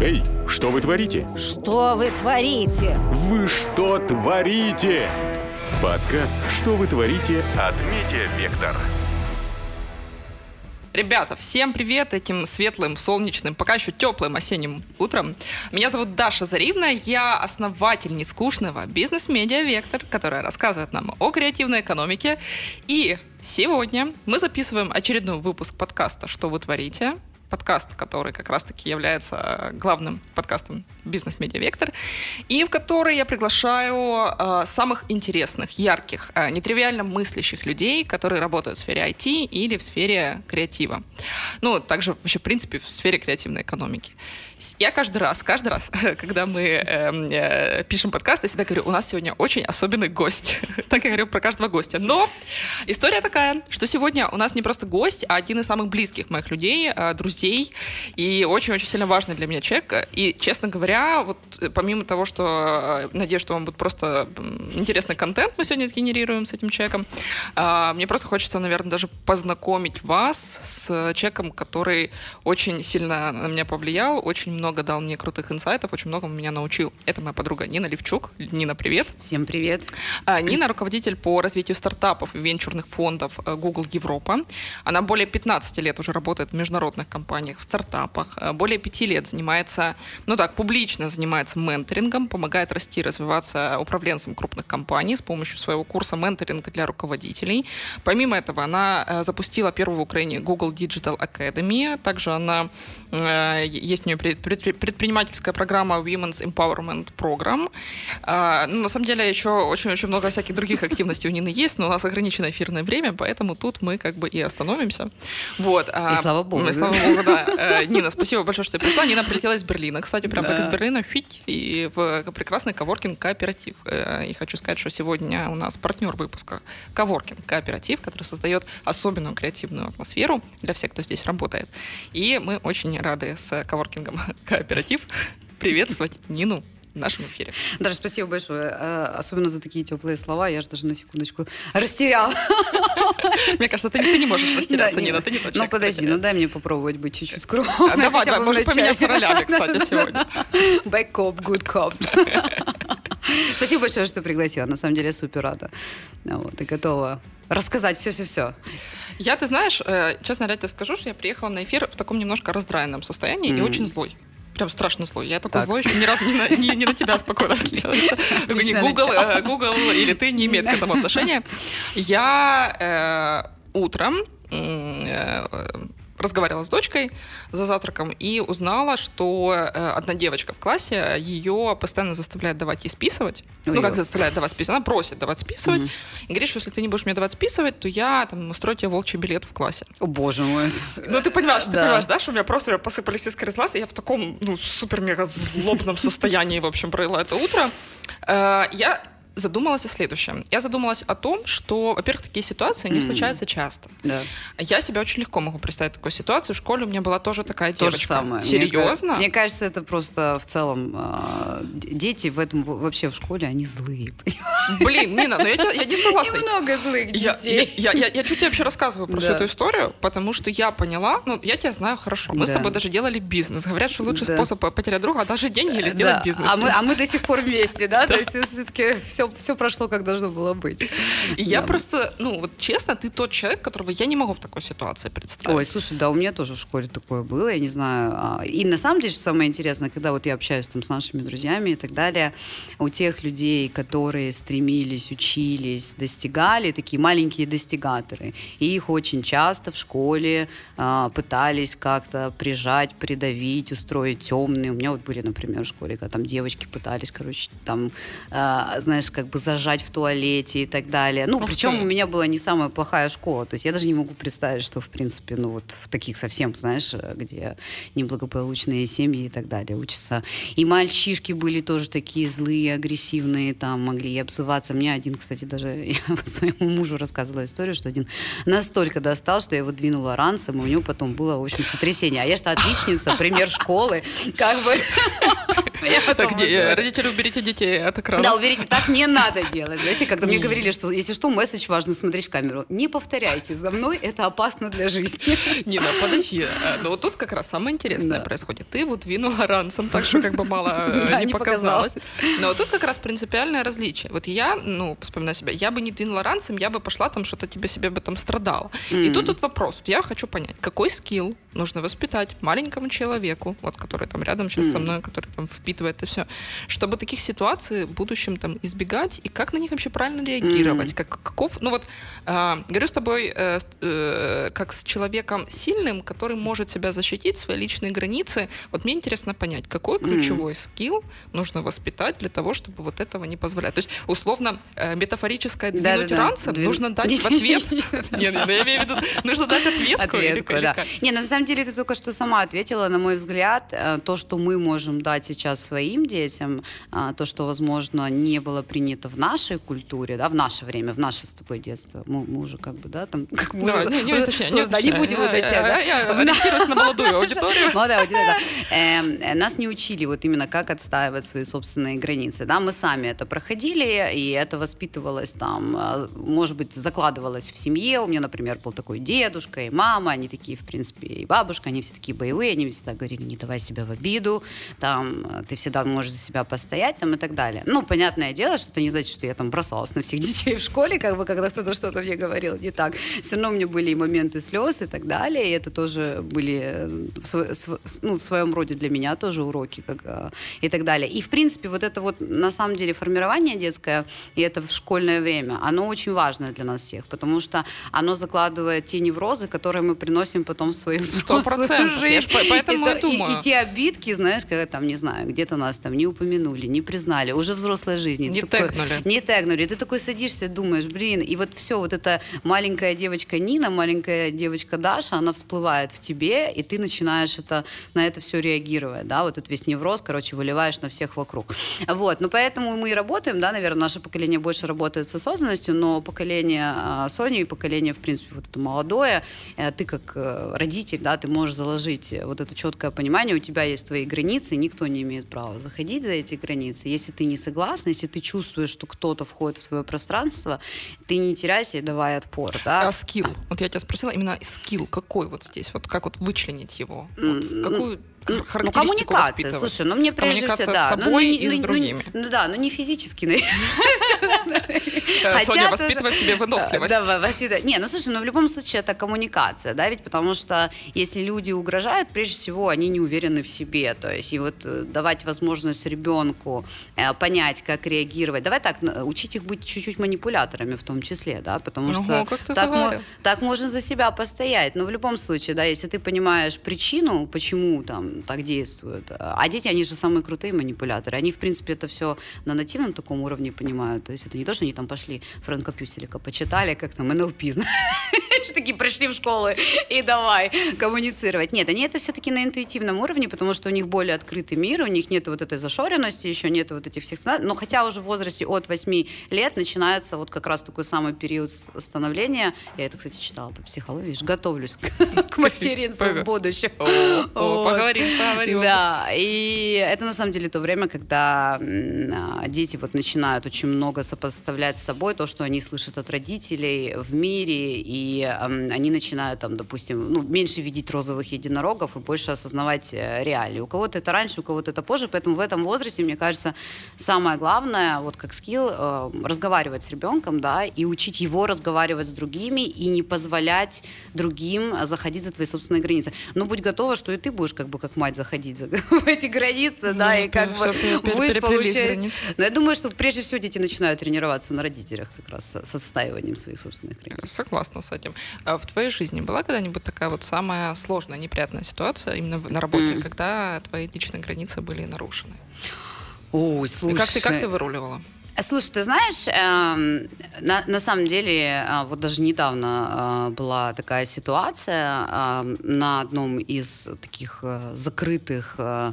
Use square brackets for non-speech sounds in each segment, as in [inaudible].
Эй, что вы творите? Что вы творите? Вы что творите? Подкаст «Что вы творите» от Медиавектор. Ребята, всем привет этим светлым, солнечным, пока еще теплым осенним утром. Меня зовут Даша Заривна, я основатель нескучного бизнес-медиа «Вектор», которая рассказывает нам о креативной экономике. И сегодня мы записываем очередной выпуск подкаста «Что вы творите?», подкаст, который как раз-таки является главным подкастом «Бизнес-медиа Вектор», и в который я приглашаю э, самых интересных, ярких, э, нетривиально мыслящих людей, которые работают в сфере IT или в сфере креатива. Ну, также вообще, в принципе, в сфере креативной экономики. Я каждый раз, каждый раз, [laughs] когда мы э, э, пишем подкаст, я всегда говорю, у нас сегодня очень особенный гость. [laughs] так я говорю про каждого гостя. Но история такая, что сегодня у нас не просто гость, а один из самых близких моих людей, э, друзей, и очень-очень сильно важный для меня человек. И, честно говоря, вот э, помимо того, что э, надеюсь, что вам будет просто интересный контент мы сегодня сгенерируем с этим человеком, э, мне просто хочется, наверное, даже познакомить вас с человеком, который очень сильно на меня повлиял, очень много дал мне крутых инсайтов, очень много меня научил. Это моя подруга Нина Левчук. Нина, привет. Всем привет. А, Нина руководитель по развитию стартапов и венчурных фондов э, Google Европа. Она более 15 лет уже работает в международных компаниях, в стартапах. Э, более 5 лет занимается, ну так, публично занимается менторингом, помогает расти и развиваться управленцам крупных компаний с помощью своего курса менторинга для руководителей. Помимо этого, она э, запустила первую в Украине Google Digital Academy. Также она, есть у нее предпринимательская программа Women's Empowerment Program. А, ну, на самом деле еще очень-очень много всяких других активностей у Нины есть, но у нас ограниченное эфирное время, поэтому тут мы как бы и остановимся. Вот. А, и слава богу. И слава богу, да. Э, Нина, спасибо большое, что ты пришла. Нина прилетела из Берлина, кстати, прям да. как из Берлина, фить, и в прекрасный коворкинг кооператив. Э, и хочу сказать, что сегодня у нас партнер выпуска коворкинг кооператив, который создает особенную креативную атмосферу для всех, кто здесь работает. И мы очень рады с коворкингом [laughs] кооператив приветствовать Нину в нашем эфире. Даже спасибо большое. Э, особенно за такие теплые слова. Я же даже на секундочку растерял. [laughs] Мне кажется, ты, ты не можешь растеряться, Нина, ты не тот Ну, подожди, ну дай мне попробовать быть чуть-чуть скромной. А, давай, давай, можем поменяться ролями, [laughs] кстати, сегодня. Bad cop, good cop. Спасибо большое, что пригласила. На самом деле, я супер рада. Вот, и готова рассказать все-все-все. Я, ты знаешь, э, честно говоря, тебе скажу, что я приехала на эфир в таком немножко раздраенном состоянии mm. и очень злой прям страшно злой. Я такой так. злой еще ни разу не на, не, не на тебя спокойно. [laughs] Не Google, э, Google или ты не имеет к этому отношения. Я э, утром э, разговаривала с дочкой за завтраком и узнала, что э, одна девочка в классе ее постоянно заставляет давать ей списывать. Ой, ну, как заставляет давать списывать? Она просит давать списывать. Угу. И говорит, что если ты не будешь мне давать списывать, то я там устрою тебе волчий билет в классе. О, боже мой. Ну, ты понимаешь, да. ты понимаешь, да, что у меня просто посыпались искры из глаз, и я в таком, ну, супер-мега злобном состоянии, в общем, провела это утро. Э, я задумалась о следующем. Я задумалась о том, что, во-первых, такие ситуации не mm. случаются часто. Да. Я себя очень легко могу представить такую ситуацию. В школе у меня была тоже такая То девочка. Же самое. Серьезно? Мне, мне кажется, это просто в целом э, дети в этом вообще в школе они злые. Блин, Нина, но я, я не согласна. Много злых детей. Я, я, я, я чуть тебе вообще рассказываю про да. всю эту историю, потому что я поняла, ну, я тебя знаю хорошо. Мы да. с тобой даже делали бизнес. Говорят, что лучший да. способ потерять друга, а даже деньги или сделать да. бизнес. А мы, а мы до сих пор вместе, да? То есть все-таки все, все прошло как должно было быть. И я просто, ну, вот честно, ты тот человек, которого я не могу в такой ситуации представить. Ой, слушай, да, у меня тоже в школе такое было, я не знаю. А, и на самом деле, что самое интересное, когда вот я общаюсь там с нашими друзьями и так далее, у тех людей, которые стремились, учились, достигали, такие маленькие достигаторы, и их очень часто в школе а, пытались как-то прижать, придавить, устроить темные. У меня вот были, например, в школе, когда там девочки пытались, короче, там, а, знаешь, как бы зажать в туалете и так далее. Ну, причем у меня была не самая плохая школа. То есть я даже не могу представить, что, в принципе, ну вот в таких совсем, знаешь, где неблагополучные семьи и так далее учатся. И мальчишки были тоже такие злые, агрессивные, там могли и обзываться. Мне один, кстати, даже [laughs] я своему мужу рассказывала историю, что один настолько достал, что я его двинула ранцем, и у него потом было, в общем, сотрясение. А я что отличница, пример школы, как бы... Так, де- родители, уберите детей от экрана. Да, уберите, так не надо делать. Знаете, когда мне говорили, что если что, месседж важно смотреть в камеру. Не повторяйте за мной, это опасно для жизни. Не, ну подожди. э, Ну вот тут как раз самое интересное Да. происходит. Ты вот двинула ранцем, так что как бы мало [laughs] э, Да, не не показалось. Но вот тут как раз принципиальное различие. Вот я, ну, вспоминаю себя, я бы не двинула ранцем, я бы пошла там что-то тебе себе бы там страдала. И тут тут вопрос. Вот Я хочу понять, какой скилл нужно воспитать маленькому человеку, вот который там рядом сейчас со мной, который там впитывает это все, чтобы таких ситуаций в будущем там избегать и как на них вообще правильно реагировать, как каков, ну вот а, говорю с тобой э, э, как с человеком сильным, который может себя защитить, свои личные границы. Вот мне интересно понять, какой ключевой скилл нужно воспитать для того, чтобы вот этого не позволять. То есть условно э, метафорическое двинуть Да-да-да. ранцем Двин- нужно дать в ответ. [laughs] Не, не, ну я имею в виду, нужно дать ответку. Ответку, да. Не, ну, на самом деле ты только что сама ответила, на мой взгляд, э, то, что мы можем дать сейчас своим детям, а, то, что, возможно, не было принято в нашей культуре, да, в наше время, в наше с тобой детство. Мы, мы уже как бы, да, там, [laughs] как мы Давай, уже- не, не уточняй, не да, не будем уточнять. да. Я ориентируюсь на молодую [laughs] аудиторию. Молодая аудитория, да. Эм, э, Нас не учили вот именно как отстаивать свои собственные границы. Да, мы сами это проходили, и это воспитывалось там, э, может быть, закладывалось в семье. У меня, например, был такой дедушка и мама, они такие, в принципе, и бабушка, они все такие боевые, они всегда говорили, не давай себя в обиду, там, э, ты всегда можешь за себя постоять, там, и так далее. Ну, понятное дело, что это не значит, что я там бросалась на всех [laughs] детей в школе, как бы, когда кто-то что-то мне говорил, не так. Все равно у меня были и моменты слез и так далее, и это тоже были э, ну, в своем роде для меня тоже уроки как, э, и так далее. И, в принципе, вот это вот, на самом деле, формирование детское, и это в школьное время, оно очень важное для нас всех, потому что оно закладывает те неврозы, которые мы приносим потом в свою [laughs] Сто процентов. Жизнь. поэтому и думаю. и те обидки, знаешь, когда там, не знаю, где-то нас там не упомянули, не признали, уже взрослой жизни. Не такой- тегнули. Не тегнули. Ты такой садишься и думаешь, блин, и вот все, вот эта маленькая девочка Нина, маленькая девочка Даша, она всплывает в тебе, и ты начинаешь это, на это все реагировать, да, вот этот весь невроз, короче, выливаешь на всех вокруг. Вот, ну поэтому мы и работаем, да, наверное, наше поколение больше работает с осознанностью, но поколение а, Сони и поколение, в принципе, вот это молодое, э, ты как э, родитель, да, ты можешь заложить э, вот это четкое понимание, у тебя есть твои границы, никто не имеет права заходить за эти границы. Если ты не согласна, если ты чувствуешь, что кто-то входит в твое пространство, ты не теряйся и давай отпор, да. А скилл? Вот я тебя спросила, именно скилл какой вот здесь? Вот как вот вычленить его? Вот какую Ну, коммуникация, слушай, ну мне прежде Коммуникация всего, да. с ну, собой ну, не- и с ну, ну, другими. Ну, да, ну не физически. Э, Соня, воспитывай в себе выносливость. Да, во- воспитывать. Не, ну слушай, ну в любом случае это коммуникация, да, ведь потому что если люди угрожают, прежде всего они не уверены в себе, то есть и вот э, давать возможность ребенку э, понять, как реагировать. Давай так, учить их быть чуть-чуть манипуляторами в том числе, да, потому Ого, что так можно за себя постоять. Но в любом случае, да, если ты понимаешь причину, почему там так действуют, а дети, они же самые крутые манипуляторы, они, в принципе, это все на нативном таком уровне понимают. То есть это не то, что они там пошли Фрэнка Пюселика, почитали, как там НЛП, [laughs] знаешь, такие пришли в школы и давай коммуницировать. Нет, они это все-таки на интуитивном уровне, потому что у них более открытый мир, у них нет вот этой зашоренности, еще нет вот этих всех... Но хотя уже в возрасте от 8 лет начинается вот как раз такой самый период становления. Я это, кстати, читала по психологии, готовлюсь к, [laughs] материнству в будущем. Вот. Да, и это на самом деле то время, когда дети вот начинают очень много сопоставлять с собой то, что они слышат от родителей в мире, и они начинают там, допустим, ну, меньше видеть розовых единорогов и больше осознавать э, реалии. У кого-то это раньше, у кого-то это позже, поэтому в этом возрасте, мне кажется, самое главное, вот как скилл, э, разговаривать с ребенком, да, и учить его разговаривать с другими, и не позволять другим заходить за твои собственные границы. Но будь готова, что и ты будешь как бы как мать заходить за [laughs] в эти границы, да, Ну, и как бы будешь получать... Но я думаю, что прежде всего дети начинают тренироваться на родителях как раз с отстаиванием своих собственных границ. Согласна с этим. А в твоей жизни была когда-нибудь такая вот самая сложная, неприятная ситуация именно на работе, когда твои личные границы были нарушены? Ой, И слушай. как ты, как ты выруливала? Слушай, ты знаешь, э, на, на самом деле, э, вот даже недавно э, была такая ситуация э, на одном из таких э, закрытых э,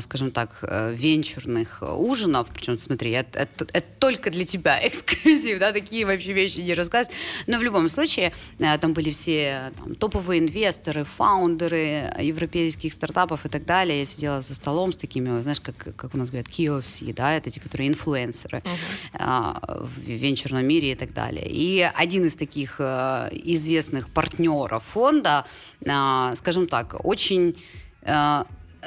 скажем так, э, венчурных ужинов, причем, смотри, это, это, это только для тебя [laughs] эксклюзив, да, такие вообще вещи не рассказывать, но в любом случае э, там были все там, топовые инвесторы, фаундеры европейских стартапов и так далее, я сидела за столом с такими, знаешь, как, как у нас говорят, KOC, да, это те, которые инфлюенсеры uh-huh. в венчурном мире и так далее. И один из таких э, известных партнеров фонда, скажем так, очень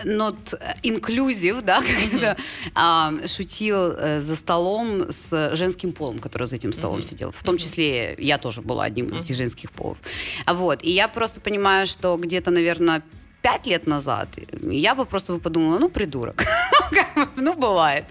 not inclusive, да, [laughs] когда а, шутил э, за столом с женским полом, который за этим столом сидел. В том числе я тоже была одним из этих женских полов. Вот. И я просто понимаю, что где-то, наверное, пять лет назад я бы просто бы подумала, ну, придурок. [laughs] ну, бывает.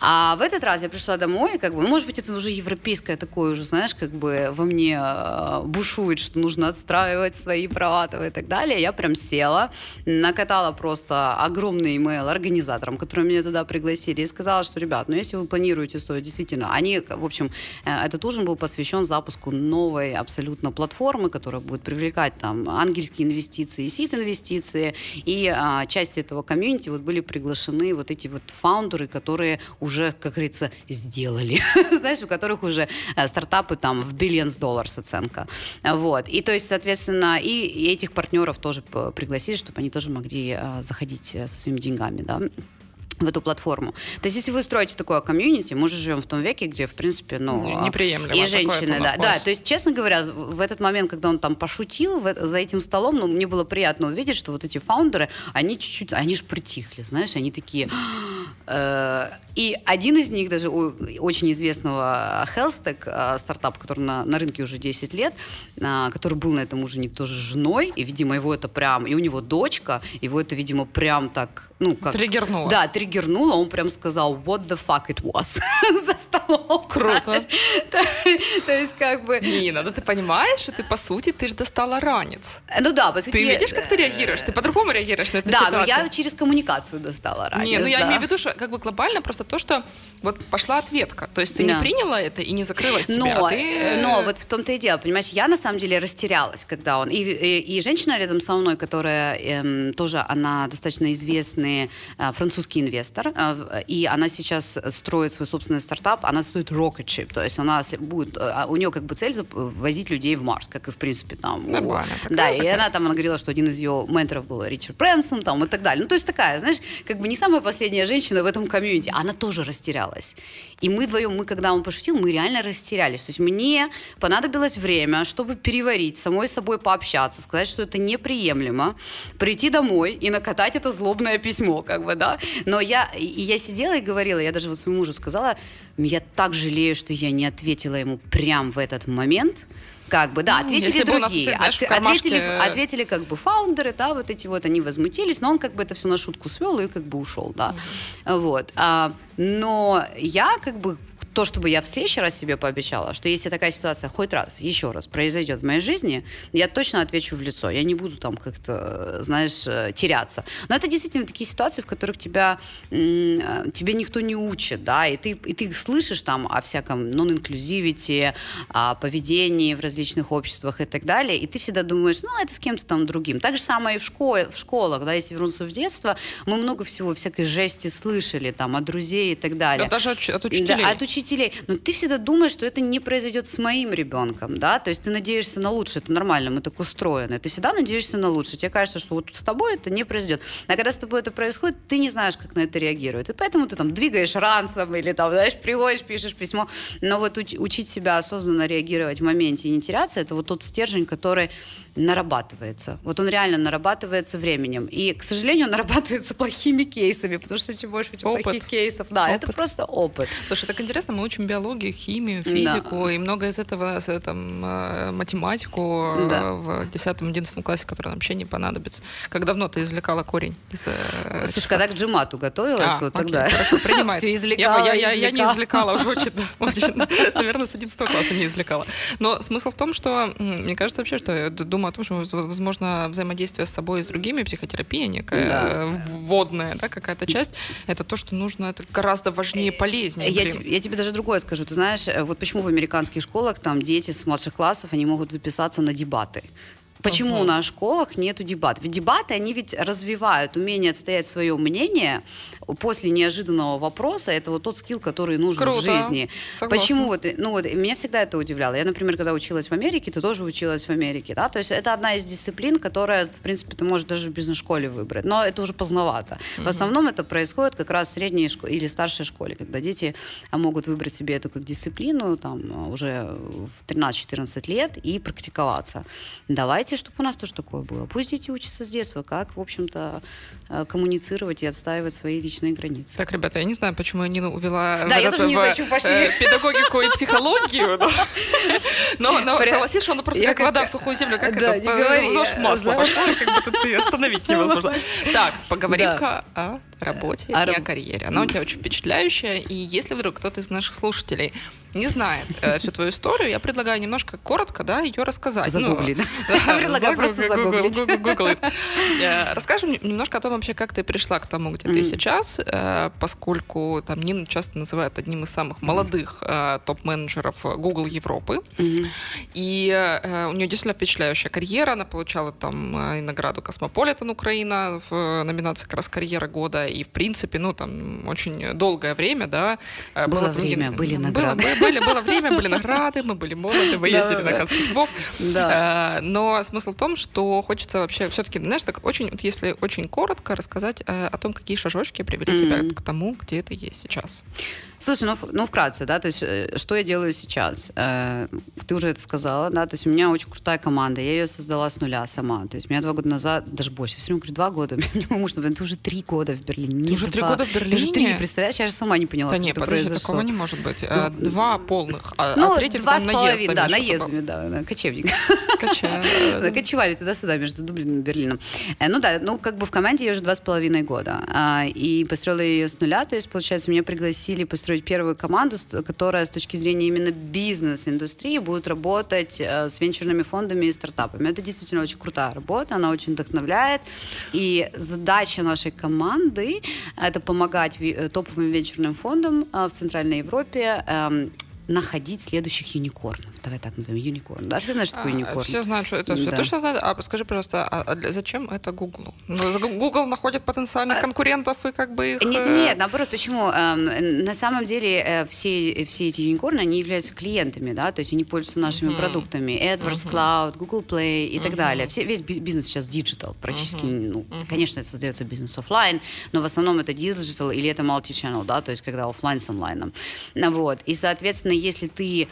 А в этот раз я пришла домой, как бы, ну, может быть, это уже европейское такое уже, знаешь, как бы во мне э, бушует, что нужно отстраивать свои права и так далее. Я прям села, накатала просто огромный имейл организаторам, которые меня туда пригласили, и сказала, что, ребят, ну, если вы планируете стоить, действительно, они, в общем, э, этот ужин был посвящен запуску новой абсолютно платформы, которая будет привлекать там ангельские инвестиции, сит-инвестиции, и а, части этого комьюнити вот были приглашены вот эти вот фаундеры, которые уже, как говорится, сделали. [laughs] Знаешь, у которых уже э, стартапы там в billions долларов оценка. Вот. И то есть, соответственно, и, и этих партнеров тоже пригласили, чтобы они тоже могли э, заходить э, со своими деньгами, да в эту платформу. То есть, если вы строите такое комьюнити, мы же живем в том веке, где, в принципе, ну... Неприемлемо. И женщины, да. Да, то есть, честно говоря, в этот момент, когда он там пошутил в, за этим столом, ну, мне было приятно увидеть, что вот эти фаундеры, они чуть-чуть, они же притихли, знаешь, они такие... Э, и один из них, даже у очень известного Hellstack, э, стартап, который на, на рынке уже 10 лет, э, который был на этом ужине тоже женой, и, видимо, его это прям... И у него дочка, его это, видимо, прям так... Ну, как... Триггернуло. Да, триггернуло, он прям сказал, what the fuck it was [laughs] за столом. Круто. [laughs] То есть как бы... Нина, да ты понимаешь, что ты, по сути, ты же достала ранец. Ну да, по сути... Ты видишь, как ты реагируешь? Ты по-другому реагируешь на эту да, ситуацию. Да, но я через коммуникацию достала ранец. Не, ну я имею в виду, что как бы глобально просто то, что вот пошла ответка. То есть ты не приняла это и не закрыла себя, но, а ты... но вот в том-то и дело, понимаешь, я на самом деле растерялась, когда он... И, и, и женщина рядом со мной, которая эм, тоже, она достаточно известный э, французский инвестор, э, и она сейчас строит свой собственный стартап, она стоит Rocket Ship, то есть она будет, э, у нее как бы цель возить людей в Марс, как и в принципе там. Нормально. Такая, да, такая. и она там, она говорила, что один из ее менторов был Ричард Брэнсон, там и так далее. Ну, то есть такая, знаешь, как бы не самая последняя женщина в этом комьюнити, она тоже растерялась. И мы вдвоем, мы, когда он пошутил, мы реально растерялись. То есть мне понадобилось время, чтобы переварить, самой собой пообщаться, сказать, что это неприемлемо, прийти домой и накатать это злобное письмо, как бы, да. Но я, и я сидела и говорила, я даже вот своему мужу сказала, я так жалею, что я не ответила ему прям в этот момент, как бы, да, ну, ответили ну, другие. Нас, знаешь, От, ответили, ответили как бы фаундеры, да, вот эти вот, они возмутились, но он как бы это все на шутку свел и как бы ушел, да. Mm-hmm. Вот. А, но я как бы то, чтобы я в следующий раз себе пообещала, что если такая ситуация хоть раз, еще раз произойдет в моей жизни, я точно отвечу в лицо. Я не буду там как-то, знаешь, э, теряться. Но это действительно такие ситуации, в которых тебя, э, тебе никто не учит, да, и ты, и ты слышишь там о всяком нон-инклюзивити, о поведении в различных обществах и так далее, и ты всегда думаешь, ну, это с кем-то там другим. Так же самое и в, школе, в школах, да, если вернуться в детство, мы много всего, всякой жести слышали там от друзей и так далее. Да, даже от, от учителей. Да, от учителей. Но ты всегда думаешь, что это не произойдет с моим ребенком, да, то есть ты надеешься на лучшее, это нормально, мы так устроены. Ты всегда надеешься на лучшее. Тебе кажется, что вот с тобой это не произойдет. А когда с тобой это происходит, ты не знаешь, как на это реагировать. И поэтому ты там двигаешь ранцем или там, знаешь, приходишь, пишешь письмо. Но вот уч- учить себя осознанно реагировать в моменте и не теряться, это вот тот стержень, который нарабатывается. Вот он реально нарабатывается временем. И, к сожалению, [laughs] нарабатывается плохими кейсами, потому что чем больше этих плохих кейсов, да, опыт. это просто опыт. Слушай, так интересно, мы учим биологию, химию, физику, да. и много из этого, там, э, математику да. Э, в 10-11 классе, который нам вообще не понадобится. Как давно ты извлекала корень из э, Слушай, когда к джимату готовилась, а, вот окей, тогда хорошо, принимается. [laughs] извлекала, я, я, я, я не извлекала уже очень, [laughs] очень, наверное, с 11 класса не извлекала. Но смысл том, что мне кажется вообще, что я думаю о том, что возможно взаимодействие с собой и с другими, психотерапия некая да. вводная, да, какая-то часть, это то, что нужно, это гораздо важнее, э, полезнее. Я, тебе, я тебе даже другое скажу. Ты знаешь, э, вот почему в американских школах там дети с младших классов, они могут записаться на дебаты. Почему uh-huh. на школах нету дебат? Ведь дебаты, они ведь развивают умение отстоять свое мнение после неожиданного вопроса. Это вот тот скилл, который нужен Круто. в жизни. Согласна. Почему вот, ну вот, меня всегда это удивляло. Я, например, когда училась в Америке, ты тоже училась в Америке, да? То есть это одна из дисциплин, которая, в принципе, ты можешь даже в бизнес-школе выбрать. Но это уже поздновато. Uh-huh. В основном это происходит как раз в средней школе или старшей школе, когда дети а, могут выбрать себе эту как дисциплину там уже в 13-14 лет и практиковаться. Давайте чтобы у нас тоже такое было. Пусть дети учатся с детства, как, в общем-то, э, коммуницировать и отстаивать свои личные границы. Так, ребята, я не знаю, почему я Нину увела да, я тоже не хочу, пошли. Э, педагогику и психологию. Но, [laughs] но согласись, что она просто как вода в сухую землю, как это, не масло пошло, как бы тут остановить невозможно. [laughs] Так, поговорим-ка о работе и о карьере. Она у тебя очень впечатляющая, и если вдруг кто-то из наших слушателей не знает э, всю твою историю, я предлагаю немножко коротко, да, ее рассказать. Загугли, ну, да? [laughs] [laughs] Предлагаю просто загуглить. Э, расскажем немножко о том вообще, как ты пришла к тому, где ты сейчас, э, поскольку там Нина часто называют одним из самых молодых э, топ-менеджеров Google Европы. И у нее действительно впечатляющая карьера. Она получала там э, награду Космополитен Украина в номинации как раз карьера года. И в принципе, ну там очень долгое время, да. Было, время, были награды. Было, были, было время, были награды, мы были молоды, мы ездили на Казахстан. Да. Но смысл в том, что хочется вообще все-таки, знаешь, так очень, вот если очень коротко рассказать о том, какие шажочки привели тебя к тому, где ты есть сейчас. Слушай, ну, ну вкратце, да, то есть э, что я делаю сейчас? Э, ты уже это сказала, да, то есть у меня очень крутая команда, я ее создала с нуля сама, то есть меня два года назад, даже больше, все время говорю, два года, [laughs] мне мой муж, ты уже три года в Берлине. Ты уже три года в Берлине? Уже три, представляешь, я же сама не поняла, Да нет, подожди, произошло. такого не может быть. А, два полных, а, ну, а третий два с половиной, да, наездами, да, кочевник. [laughs] [laughs] Кочевали туда-сюда между Дублином и Берлином. Э, ну да, ну как бы в команде я уже два с половиной года, а, и построила ее с нуля, то есть, получается, меня пригласили построить первую команду, которая с точки зрения именно бизнес-индустрии будет работать э, с венчурными фондами и стартапами. Это действительно очень крутая работа, она очень вдохновляет. И задача нашей команды — это помогать э, топовым венчурным фондам в Центральной Европе эм, находить следующих юникорнов. Давай так назовем, юникорн. Да, все знают, что такое а, юникорн. Все знают, что это все. Да. Точно знают? А скажи, пожалуйста, а, а зачем это Google? Ну, Google находит потенциальных а, конкурентов и как бы их... Нет, э, нет, наоборот, почему? Эм, на самом деле э, все, все эти юникорны, они являются клиентами, да, то есть они пользуются нашими uh-huh. продуктами. AdWords uh-huh. Cloud, Google Play и uh-huh. так далее. Все, весь бизнес сейчас digital, практически, uh-huh. ну, uh-huh. конечно, создается бизнес офлайн, но в основном это digital или это multi-channel, да, то есть когда офлайн с онлайном. Вот. И, соответственно, если ты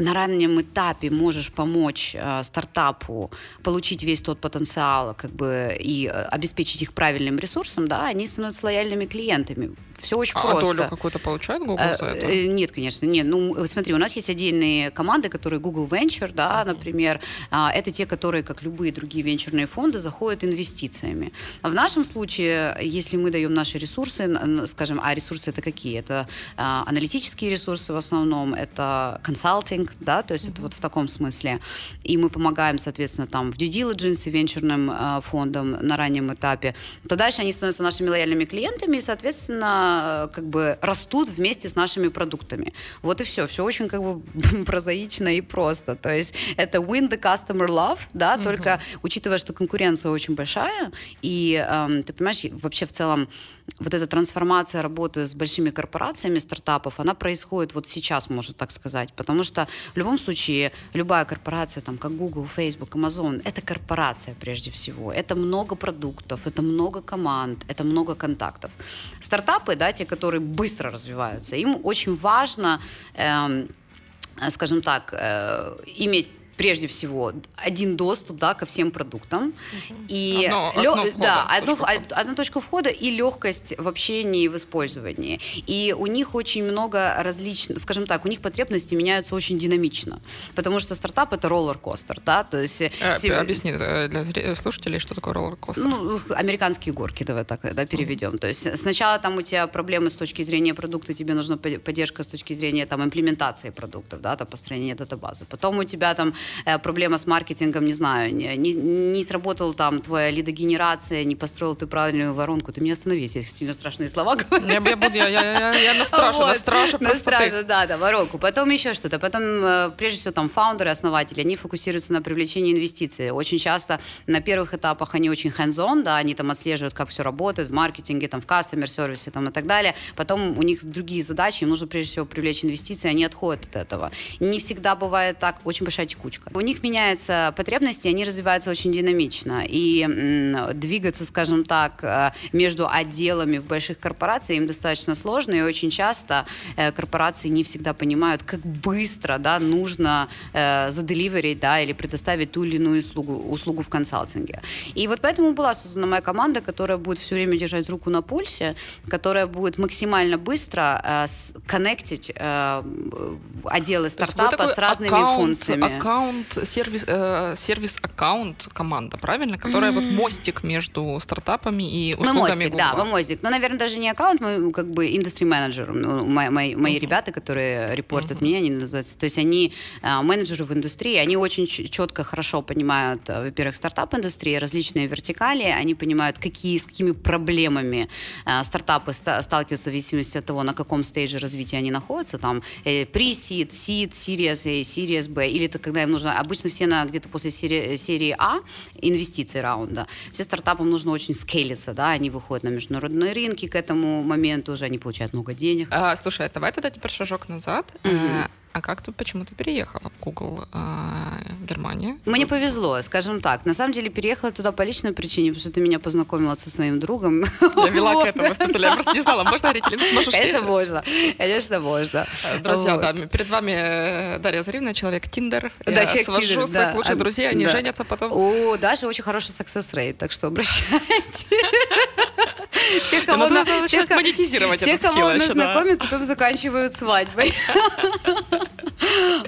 на раннем этапе можешь помочь э, стартапу получить весь тот потенциал как бы, и э, обеспечить их правильным ресурсом, да, они становятся лояльными клиентами. Все очень а просто. А долю какую-то получает Google за это? Э, нет, конечно, нет. Ну, смотри, у нас есть отдельные команды, которые Google Venture, да, например. А, это те, которые, как любые другие венчурные фонды, заходят инвестициями. А в нашем случае, если мы даем наши ресурсы, скажем, а ресурсы это какие? Это а, аналитические ресурсы в основном, это консалтинг, да, то есть mm-hmm. это вот в таком смысле. И мы помогаем, соответственно, там в due diligence венчурным э, фондам на раннем этапе. То дальше они становятся нашими лояльными клиентами и, соответственно, Э, как бы растут вместе с нашими продуктами. Вот и все. Все очень как бы [laughs] прозаично и просто. То есть это win the customer love, да, угу. только учитывая, что конкуренция очень большая, и эм, ты понимаешь, вообще в целом вот эта трансформация работы с большими корпорациями стартапов, она происходит вот сейчас, можно так сказать, потому что в любом случае любая корпорация, там, как Google, Facebook, Amazon, это корпорация прежде всего, это много продуктов, это много команд, это много контактов. Стартапы, да, те, которые быстро развиваются, им очень важно, эм, скажем так, э, иметь прежде всего, один доступ, да, ко всем продуктам. И Одно лё- окно входа, да, одно- точка входа. одна точка входа и легкость в общении и в использовании. И у них очень много различных, скажем так, у них потребности меняются очень динамично, потому что стартап это роллер-костер, да, то есть Э, се- Объясни э, для слушателей, что такое роллер-костер. ну, американские горки, давай так да, переведем. То есть сначала там у тебя проблемы с точки зрения продукта, тебе нужна под- поддержка с точки зрения там имплементации продуктов, да, там построения датабазы. Потом у тебя там э, проблема с маркетингом, не знаю, не, не, сработал там твоя лидогенерация, не построил ты правильную воронку. Ты меня останови, если сильно страшные слова говорю. Я, я буду, я, я, я, я на страже, на Вот, страже на простоты. страже, да, да, воронку. Потом еще что-то. Потом, э, прежде всего, там фаундеры, основатели, они фокусируются на привлечении инвестиций. Очень часто на первых этапах они очень hands-on, да, они там отслеживают, как все работает в маркетинге, там, в customer сервисе там, и так далее. Потом у них другие задачи, им нужно прежде всего привлечь инвестиции, они отходят от этого. Не всегда бывает так, очень большая текучка. У них меняются потребности, они развиваются очень динамично. И двигаться, скажем так, э, между отделами в больших корпорациях им достаточно сложно, и очень часто э, корпорации не всегда понимают, как быстро да, нужно э, заделиверить да, или предоставить ту или иную услугу, услугу в консалтинге. И вот поэтому была создана моя команда, которая будет все время держать руку на пульсе, которая будет максимально быстро коннектить отделы стартапа с разными аккаунт, функциями. Аккаунт, сервис, э, сервис аккаунт команда, правильно? Которая вот мостик между стартапами и Мы услугами мостик, да, Гугла. мы мостик. Но, наверное, даже не аккаунт, мы как бы индустри менеджер. Ну, мои, мои- мои ребята, которые репортят меня, они называются. То есть они а, менеджеры в индустрии, они очень четко, хорошо понимают, а, во-первых, стартап-индустрии, различные вертикали, они понимают, какие, с какими проблемами а, стартапы ста- сталкиваются в зависимости от того, на каком стейже развития они находятся, там, э, pre-seed, seed, series A, series B, или это когда им нужно, обычно все на где-то после серии, серии А, инвестиции раунда, все стартапам нужно очень скейлиться, да, они выходят на международные рынки к этому моменту уже, они получают много денег. А, слушай, а давай тогда теперь шажок назад. Э, А как ты почему-то переехала в Google в Германию? Мне повезло, скажем так. На самом деле переехала туда по личной причине, потому что ты меня познакомила со своим другом. Я вела Вот. к этому специально, я просто не знала, можно говорить или нет? Можешь Конечно, ли? можно. Конечно, можно. Э, Друзья, Вот. да, перед вами э, Дарья Заревна, человек Тиндер. Да, Я человек свожу Тиндер, своих да. лучших друзей, они да. женятся потом. У Даши очень хороший success rate, так что обращайтесь. [laughs] Всех, кого надо начать всех, монетизировать всех, кого она знакомит, потом заканчивают свадьбой. [laughs]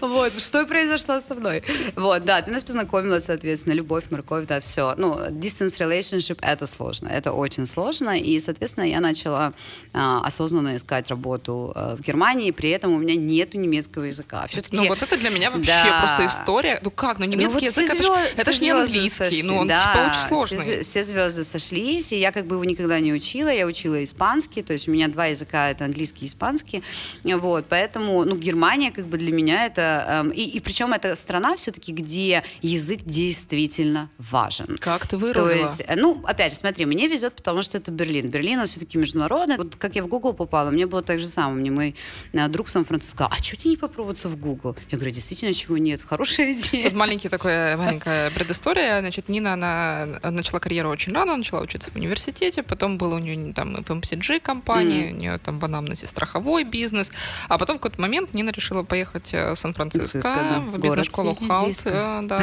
Вот, что произошло со мной. Вот, да, ты нас познакомила, соответственно, любовь, морковь, да, все. Ну, distance relationship — это сложно, это очень сложно, и, соответственно, я начала а, осознанно искать работу а, в Германии, при этом у меня нету немецкого языка. Все-таки Ну вот это для меня вообще Да. просто история. Ну как, ну немецкий ну, вот язык, все это ж, звёз- это ж все не английский, сошли, ну он да, типа очень Все, сложный. звё- все звезды сошлись, и я как бы его никогда не учила. Я учила испанский, то есть у меня два языка, это английский и испанский. Вот, поэтому, ну, Германия как бы для меня это... эм, и, и причем это страна все-таки, где язык действительно важен. Как ты То вырубила? есть, э, ну, опять же, смотри, мне везет, потому что это Берлин. Берлин, он все-таки международный. Вот как я в Google попала, мне было так же самое. Мне мой э, друг Сан-Франциско сказал, а что тебе не попробоваться в Google? Я говорю, действительно, чего нет, хорошая идея. Тут маленький такой, маленькая предыстория. Значит, Нина, она начала карьеру очень рано, начала учиться в университете, потом было у нее там FMCG компания, у нее там в анамнезе страховой бизнес, а потом в какой-то момент Нина решила поехать э, в Сан-Франциско, да. в бизнес-школу Хаут. дисков. э, Да,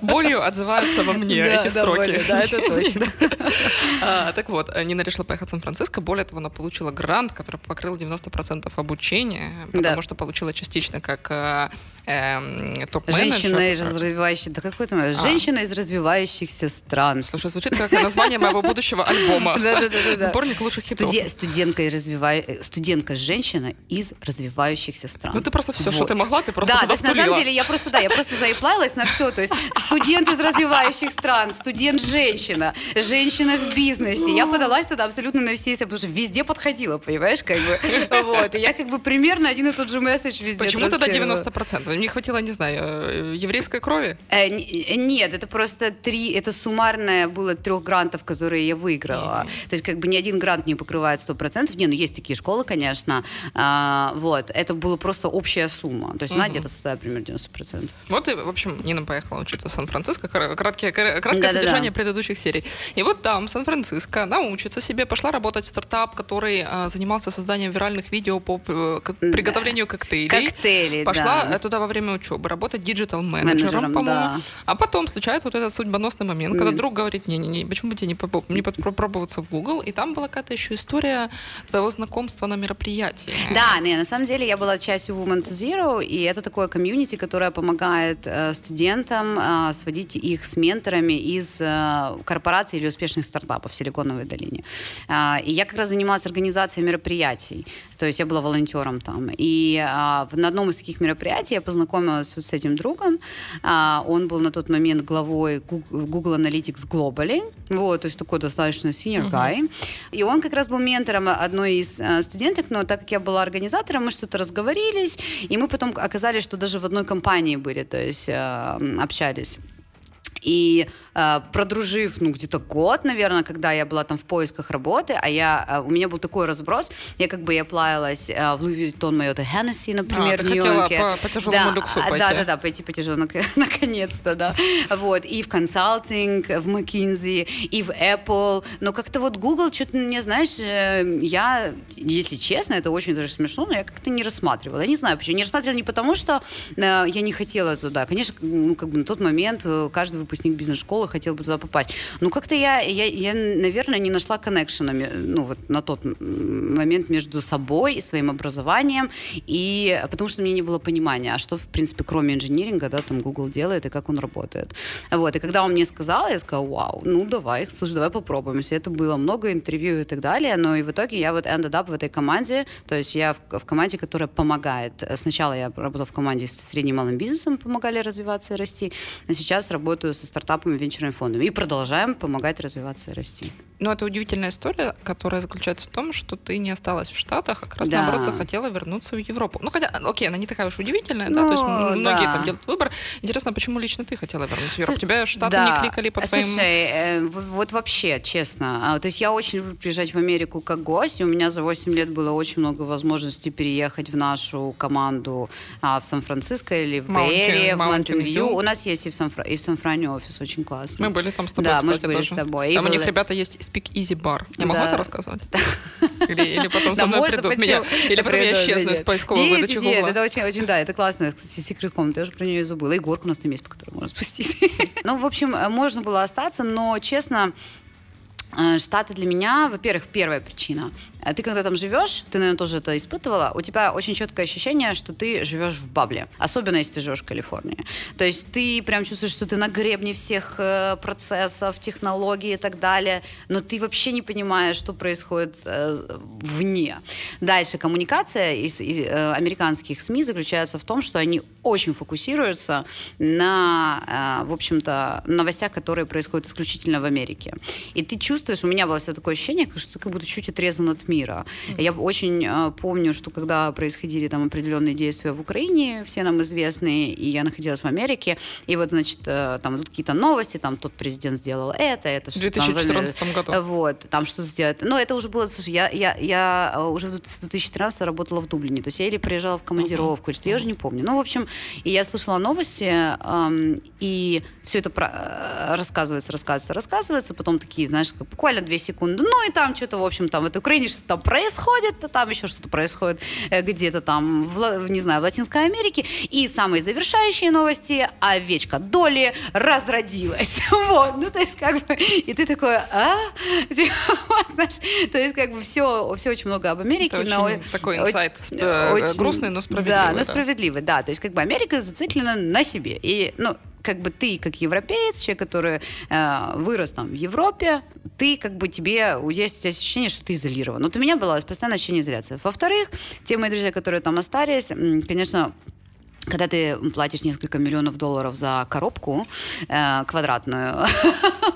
[laughs] болью отзываются во мне эти строки. Да, это точно. [laughs] А, Так вот, э, Нина решила поехать в Сан-Франциско. Более того, она получила грант, который покрыл 90% обучения, потому что получила частично как эм, топ-менеджер. Женщина из развивающихся... Да какой там? Женщина из развивающихся стран. Слушай, звучит как название моего будущего альбома. [laughs] Сборник лучших хитов. Студе- студентка, из развива- э, студентка женщина из стран. Ну ты просто все, что Вот. ты могла, ты просто да, туда то есть на самом деле я просто, да, я просто заиплалась на все. То есть студент из развивающих стран, студент-женщина, женщина в бизнесе. Я подалась туда абсолютно на все, потому что везде подходила, понимаешь, как бы. Вот. И я как бы примерно один и тот же месседж везде Почему тогда транслировала. 90%? Не хватило, не знаю, э, еврейской крови? Э, э, Нет, это просто три, это суммарное было трех грантов, которые я выиграла. То есть как бы ни один грант не покрывает 100%. Не, ну есть такие школы, конечно. А, вот. Это было просто общая сумма. То есть она где-то составляет примерно 90%. Вот и, в общем, Нина поехала учиться в Сан-Франциско. Краткие, краткое Да-да-да. содержание предыдущих серий. И вот там, в Сан-Франциско, научится себе, пошла работать в стартап, который а, занимался созданием виральных видео по э, к- приготовлению коктейлей. Коктейли, Пошла да. э, туда во время учебы работать диджитал-менеджером, Менеджером, по-моему. да. А потом случается вот этот судьбоносный момент, когда М. друг говорит, не-не-не, почему бы тебе не, попро- не попробоваться в Google? И там была какая-то еще история твоего знакомства на мероприятии. Да, не, на самом деле я была частью Women to Zero, и это такое комьюнити, которое помогает э, студентам э, сводить их с менторами из э, корпораций или успешных стартапов в Силиконовой долине. А, и я как раз занималась организацией мероприятий, то есть я была волонтером там. И а, на одном из таких мероприятий я познакомилась вот с этим другом. А, он был на тот момент главой Google, Analytics Globally, вот, то есть такой достаточно senior guy. И он как раз был ментором одной из э, студенток, но так как я была организатором, мы что-то разговорились, и мы потом оказались, что даже в одной компании были, то есть э, общались. И э, продружив, ну, где-то год, наверное, когда я была там в поисках работы, а я, э, у меня был такой разброс, я как бы я плавилась э, в Louis Vuitton Майота Hennessy, например, А, в Нью-Йорке. по- по тяжелому да, люксу а, пойти. Да, да, да, пойти по тяжелому, нак- [laughs] наконец-то, да. Вот, и в консалтинг, в McKinsey, и в Apple. Но как-то вот Google, что-то мне, знаешь, э, я, если честно, это очень даже смешно, но я как-то не рассматривала. Я не знаю почему. Не рассматривала не потому, что э, я не хотела туда. Конечно, ну, как бы на тот момент э, каждый выпускник бизнес-школы хотел бы туда попасть. Но как-то я, я, я, наверное, не нашла коннекшена, ну, вот на тот момент между собой и своим образованием, и потому что меня не было понимания, а что, в принципе, кроме инжиниринга, да, там Google делает и как он работает. Вот, и когда он мне сказал, я сказала, вау, ну, давай, слушай, давай попробуем. Если это было много интервью и так далее, но и в итоге я вот ended up в этой команде, то есть я в, в команде, которая помогает. Сначала я работала в команде с средним и малым бизнесом, помогали развиваться и расти, а сейчас работаю со стартапами, венчурными фондами и продолжаем помогать развиваться и расти. Но это удивительная история, которая заключается в том, что ты не осталась в Штатах, а как раз Да. наоборот захотела вернуться в Европу. Ну, хотя, окей, она не такая уж удивительная, да, то есть Ну, многие да. там делают выбор. Интересно, почему лично ты хотела вернуться в Европу? Слушай, Тебя Штаты да. не кликали по твоим... Слушай, э, вот вообще, честно, а, то есть я очень люблю приезжать в Америку как гость, и у меня за 8 лет было очень много возможностей переехать в нашу команду а, в Сан-Франциско или в Бэй-Эре, в Маунтин-Вью. У нас есть и в, Сан и в Сан-Фране офис, очень классный. Мы были там с тобой, Да, кстати, мы были даже. с тобой. И Там у них ребята есть Speak Easy Bar. Я могу это рассказывать? Или, или потом со мной придут меня, или потом я исчезну из поисковой Нет, выдачи нет, это очень, очень, да, это классно, кстати, секрет комната, я уже про нее забыла. И горка у нас там есть, по которой можно спустить. [laughs] Ну, в общем, можно было остаться, но, честно, Штаты для меня, во-первых, первая причина. Э, Ты когда там живешь, ты, наверное, тоже это испытывала, у тебя очень четкое ощущение, что ты живешь в бабле. Особенно, если ты живешь в Калифорнии. То есть ты прям чувствуешь, что ты на гребне всех э, процессов, технологий и так далее, но ты вообще не понимаешь, что происходит э, вне. Дальше коммуникация из, из, э, американских СМИ заключается в том, что они очень фокусируются на, э, в общем-то, новостях, которые происходят исключительно в Америке. И ты чувствуешь, у меня было всегда такое ощущение, что ты как будто чуть отрезан от мира. Я очень э, помню, что когда происходили там определенные действия в Украине, все нам известные, и я находилась в Америке, и вот, значит, э, там идут какие-то новости, там тот президент сделал это, это В что-то там 2014 году. вот, там что-то сделать. Но это уже было, слушай, я, я, я э, уже с 2013 работала в Дублине, то есть я или приезжала в командировку, или что, я уже не помню. Ну, в общем, и я слышала новости, эм, и все это про- э, рассказывается, рассказывается, рассказывается, потом такие, знаешь, как буквально две секунды, ну, и там что-то, в общем, там в этой Украине что-то там происходит, там еще что-то происходит э, где-то там, в, не знаю, в Латинской Америке, и самые завершающие новости, овечка Доли разродилась. [laughs] Вот, ну, то есть, как бы, и ты такой, а? [laughs] Знаешь, то есть, как бы, все, все очень много об Америке. Это очень такой инсайт, э, очень- грустный, но справедливый, Да, но да. справедливый, да. То есть, как бы, Америка зациклена на себе. И, ну, как бы ты, как европеец, человек, который э, вырос там в Европе, ты как бы тебе, есть ощущение, что ты изолирован. Вот у меня было постоянное ощущение изоляции. Во-вторых, те мои друзья, которые там остались, конечно, когда ты платишь несколько миллионов долларов за коробку э, квадратную.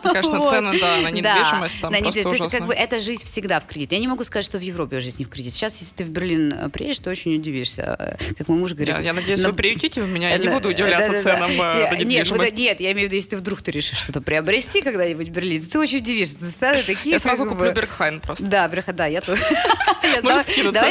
Ну, конечно, вот. цены, да, на недвижимость да, там на просто То есть, как бы, эта жизнь всегда в кредит. Я не могу сказать, что в Европе жизнь не в кредит. Сейчас, если ты в Берлин э, приедешь, ты очень удивишься. Как мой муж говорит... Я, я надеюсь, но... вы приютите меня, я не буду удивляться да, ценам да, да. на недвижимость. Нет, нет, я имею в виду, если ты вдруг ты решишь что-то приобрести когда-нибудь в Берлине, ты очень удивишься. Цены такие, я сразу куплю Бергхайн просто. Да, Бергхайн, да, я тоже. [laughs] Давай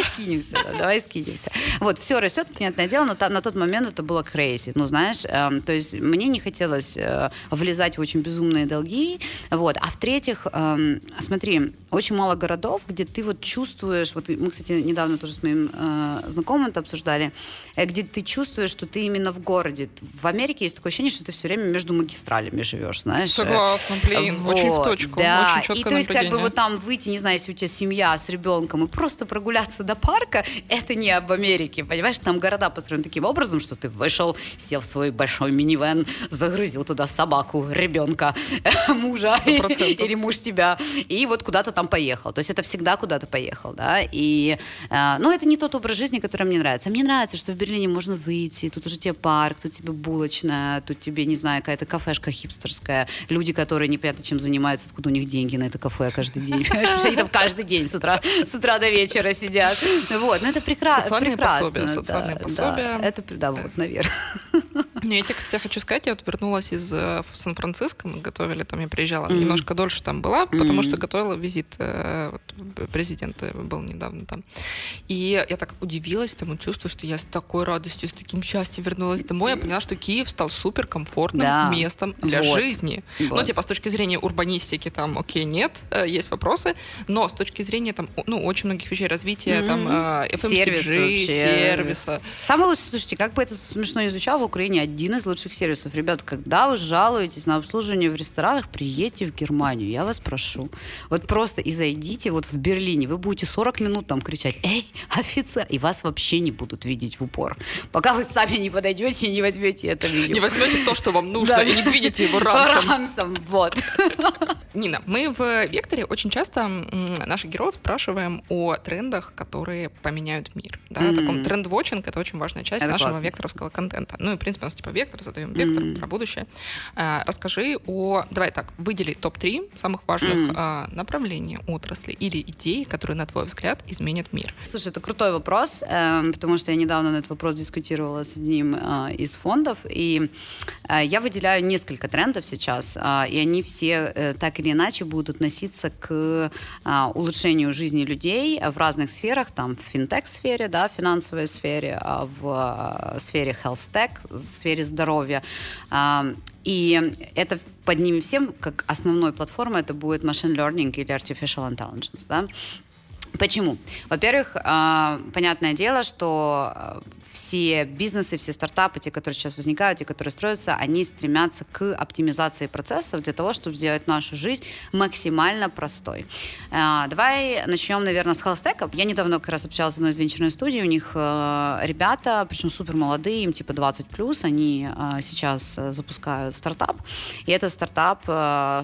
скинемся, давай скинемся. Вот, все растет, понятное дело, но на тот момент это было crazy. Ну, знаешь, эм, то есть мне не хотелось э, влезать в очень безумные долги. Вот. А в-третьих, эм, смотри, очень мало городов, где ты вот чувствуешь, вот мы, кстати, недавно тоже с моим э, знакомым это обсуждали, э, где ты чувствуешь, что ты именно в городе. В Америке есть такое ощущение, что ты все время между магистралями живешь, знаешь. Согласна, блин, вот, очень в точку, да. очень четкое И то есть как бы вот там выйти, не знаю, если у тебя семья с ребенком, и просто прогуляться до парка, это не об Америке, понимаешь? Там города построены таким образом, что ты вышел, сел в свой большой минивэн, загрузил туда собаку, ребенка, [laughs] мужа или муж тебя, и вот куда-то там поехал. То есть это всегда куда-то поехал, да, и, э, ну, это не тот образ жизни, который мне нравится. Мне нравится, что в Берлине можно выйти, тут уже тебе парк, тут тебе булочная, тут тебе, не знаю, какая-то кафешка хипстерская, люди, которые непонятно чем занимаются, откуда у них деньги на это кафе каждый день, [laughs] потому что они там каждый день с утра, с утра до вечера сидят. Вот, ну это прекрасно. Социальные пособия, социальные пособия. Это, да, вот, наверное. [laughs] Не, я тебе хочу сказать, я вот вернулась из э, Сан-Франциско, мы готовили там, я приезжала, mm-hmm. немножко дольше там была, потому mm-hmm. что готовила визит, э, вот, президент был недавно там. И я так удивилась тому чувству, что я с такой радостью, с таким счастьем вернулась домой, я поняла, что Киев стал супер комфортным да. местом для вот. жизни. Вот. Ну, типа, с точки зрения урбанистики там, окей, нет, э, есть вопросы, но с точки зрения там, ну, очень многих вещей развития, mm-hmm. там, FMCG, Сервис сервиса. Самое лучшее, слушайте, как бы это смешно не звучало, в Украине один из лучших сервисов. Ребят, когда вы жалуетесь на обслуживание в ресторанах, приедьте в Германию, я вас прошу. Вот просто и зайдите вот в Берлине, вы будете 40 минут там кричать «Эй, офицер!» и вас вообще не будут видеть в упор. Пока вы сами не подойдете и не возьмете это видео. Не возьмете то, что вам нужно, и не двинете его ранцем. Ранцем, вот. Нина, мы в Векторе очень часто наших героев спрашиваем о трендах, которые поменяют мир. Да, mm-hmm. таком тренд-вотчинг — это очень важная часть это нашего классно. Векторовского контента. Ну и, в принципе, у нас типа вектор, задаем вектор mm-hmm. про будущее. А, расскажи о... Давай так, выдели топ-3 самых важных mm-hmm. а, направлений отрасли или идей, которые, на твой взгляд, изменят мир. Слушай, это крутой вопрос, э, потому что я недавно на этот вопрос дискутировала с одним э, из фондов, и э, я выделяю несколько трендов сейчас, э, и они все э, так или иначе будут относиться к э, улучшению жизни людей в разных сферах, там, в финтех-сфере, да, в финансовой сфере, а в сфере health tech, в сфере здоровья. Э, и это под ними всем, как основной платформой, это будет machine learning или artificial intelligence, да. Почему? Во-первых, а, понятное дело, что а, все бизнесы, все стартапы, те, которые сейчас возникают и которые строятся, они стремятся к оптимизации процессов для того, чтобы сделать нашу жизнь максимально простой. А, давай начнем, наверное, с Hellstack. Я недавно как раз общалась с одной из венчурной студий. У них ребята, причем супер молодые, им типа 20 плюс, они сейчас запускают стартап. И этот стартап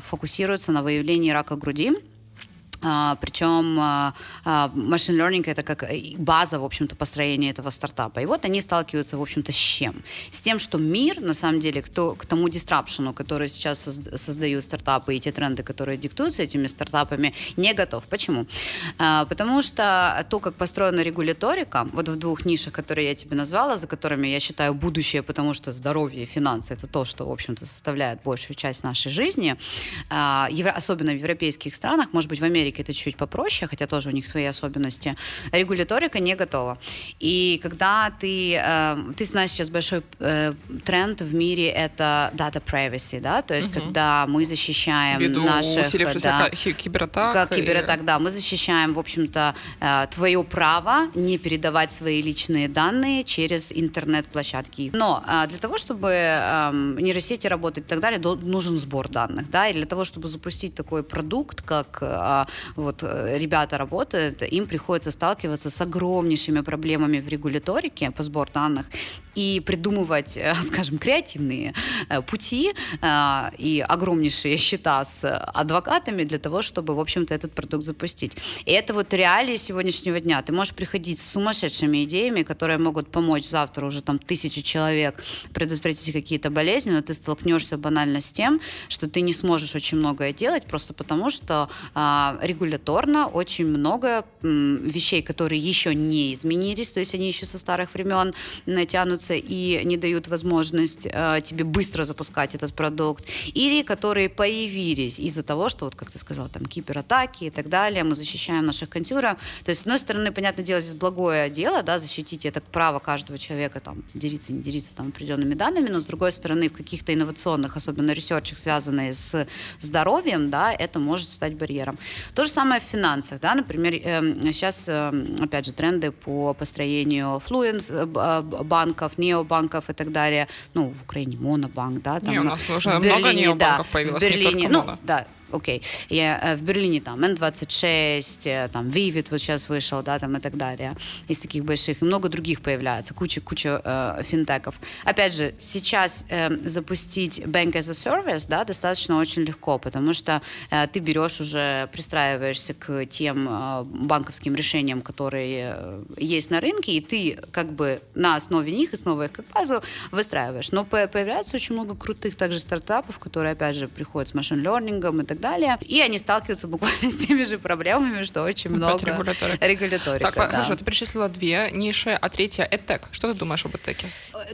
фокусируется на выявлении рака груди причем а, а, learning это как база, в общем-то, построения этого стартапа. И вот они сталкиваются, в общем-то, с чем? С тем, что мир, на самом деле, кто, к тому дистрапшену, который сейчас создают стартапы и те тренды, которые диктуются этими стартапами, не готов. Почему? Потому что то, как построена регуляторика, вот в двух нишах, которые я тебе назвала, за которыми я считаю будущее, потому что здоровье и финансы это то, что, в общем-то, составляет большую часть нашей жизни, особенно в европейских странах, может быть, в Америке Америке это чуть попроще, хотя тоже у них свои особенности. Регуляторика не готова. И когда ты, э, ты знаешь, сейчас большой э, тренд в мире это data privacy, да, то есть угу. когда мы защищаем Ввиду наших... Да, кибератак. Как кибератак, и... да, мы защищаем, в общем-то, э, твое право не передавать свои личные данные через интернет-площадки. Но для того, чтобы э, нейросети работать и так далее, нужен сбор данных, да, и для того, чтобы запустить такой продукт, как вот э, ребята работают, им приходится сталкиваться с огромнейшими проблемами в регуляторике по сбору данных и придумывать, э, [laughs] скажем, креативные э, пути и огромнейшие счета с адвокатами для того, чтобы, в общем-то, этот продукт запустить. И это вот реалии сегодняшнего дня. Ты можешь приходить с сумасшедшими идеями, которые могут помочь завтра уже там тысячи человек предотвратить какие-то болезни, но ты столкнешься банально с тем, что ты не сможешь очень многое делать, просто потому что а, регуляторно очень много вещей, которые еще не изменились, то есть они еще со старых времен тянутся и не дают возможность а, тебе быстро запускать этот продукт, или которые появились из-за того, что, вот как ты сказал, там кибератаки и так далее, мы защищаем наших консюреров. То есть, с одной стороны, понятное дело, здесь благое дело, да, защитить это право каждого человека, там, делиться, не делиться там определенными данными, но с другой стороны, в каких-то инновационных, особенно ресерчах, связанные с здоровьем, да, это может стать барьером. То же самое в финансах, да, например, э, сейчас, э, опять же, тренды по построению флуенс э, банков, необанков и так далее, ну, в Украине монобанк, да, там, не, у нас уже в Берлине, много необанков да, появилось, в Берлине, не ну, да, окей. Я, э, в Берлине там N26, э, там Vivid вот сейчас вышел, да, там и так далее. Из таких больших. И много других появляется. Куча, куча э, финтеков. Опять же, сейчас э, запустить Bank as a Service, да, достаточно очень легко, потому что э, ты берешь уже, пристраиваешься к тем э, банковским решениям, которые э, есть на рынке, и ты как бы на основе них, основывая их как базу, выстраиваешь. Но по- появляется очень много крутых также стартапов, которые, опять же, приходят с машин-лернингом и так далее, и они сталкиваются буквально [laughs] с теми же проблемами, что очень много регуляторика. регуляторика. Так, да. хорошо, ты перечислила две ниши, а третья — EdTech. Что ты думаешь об EdTech?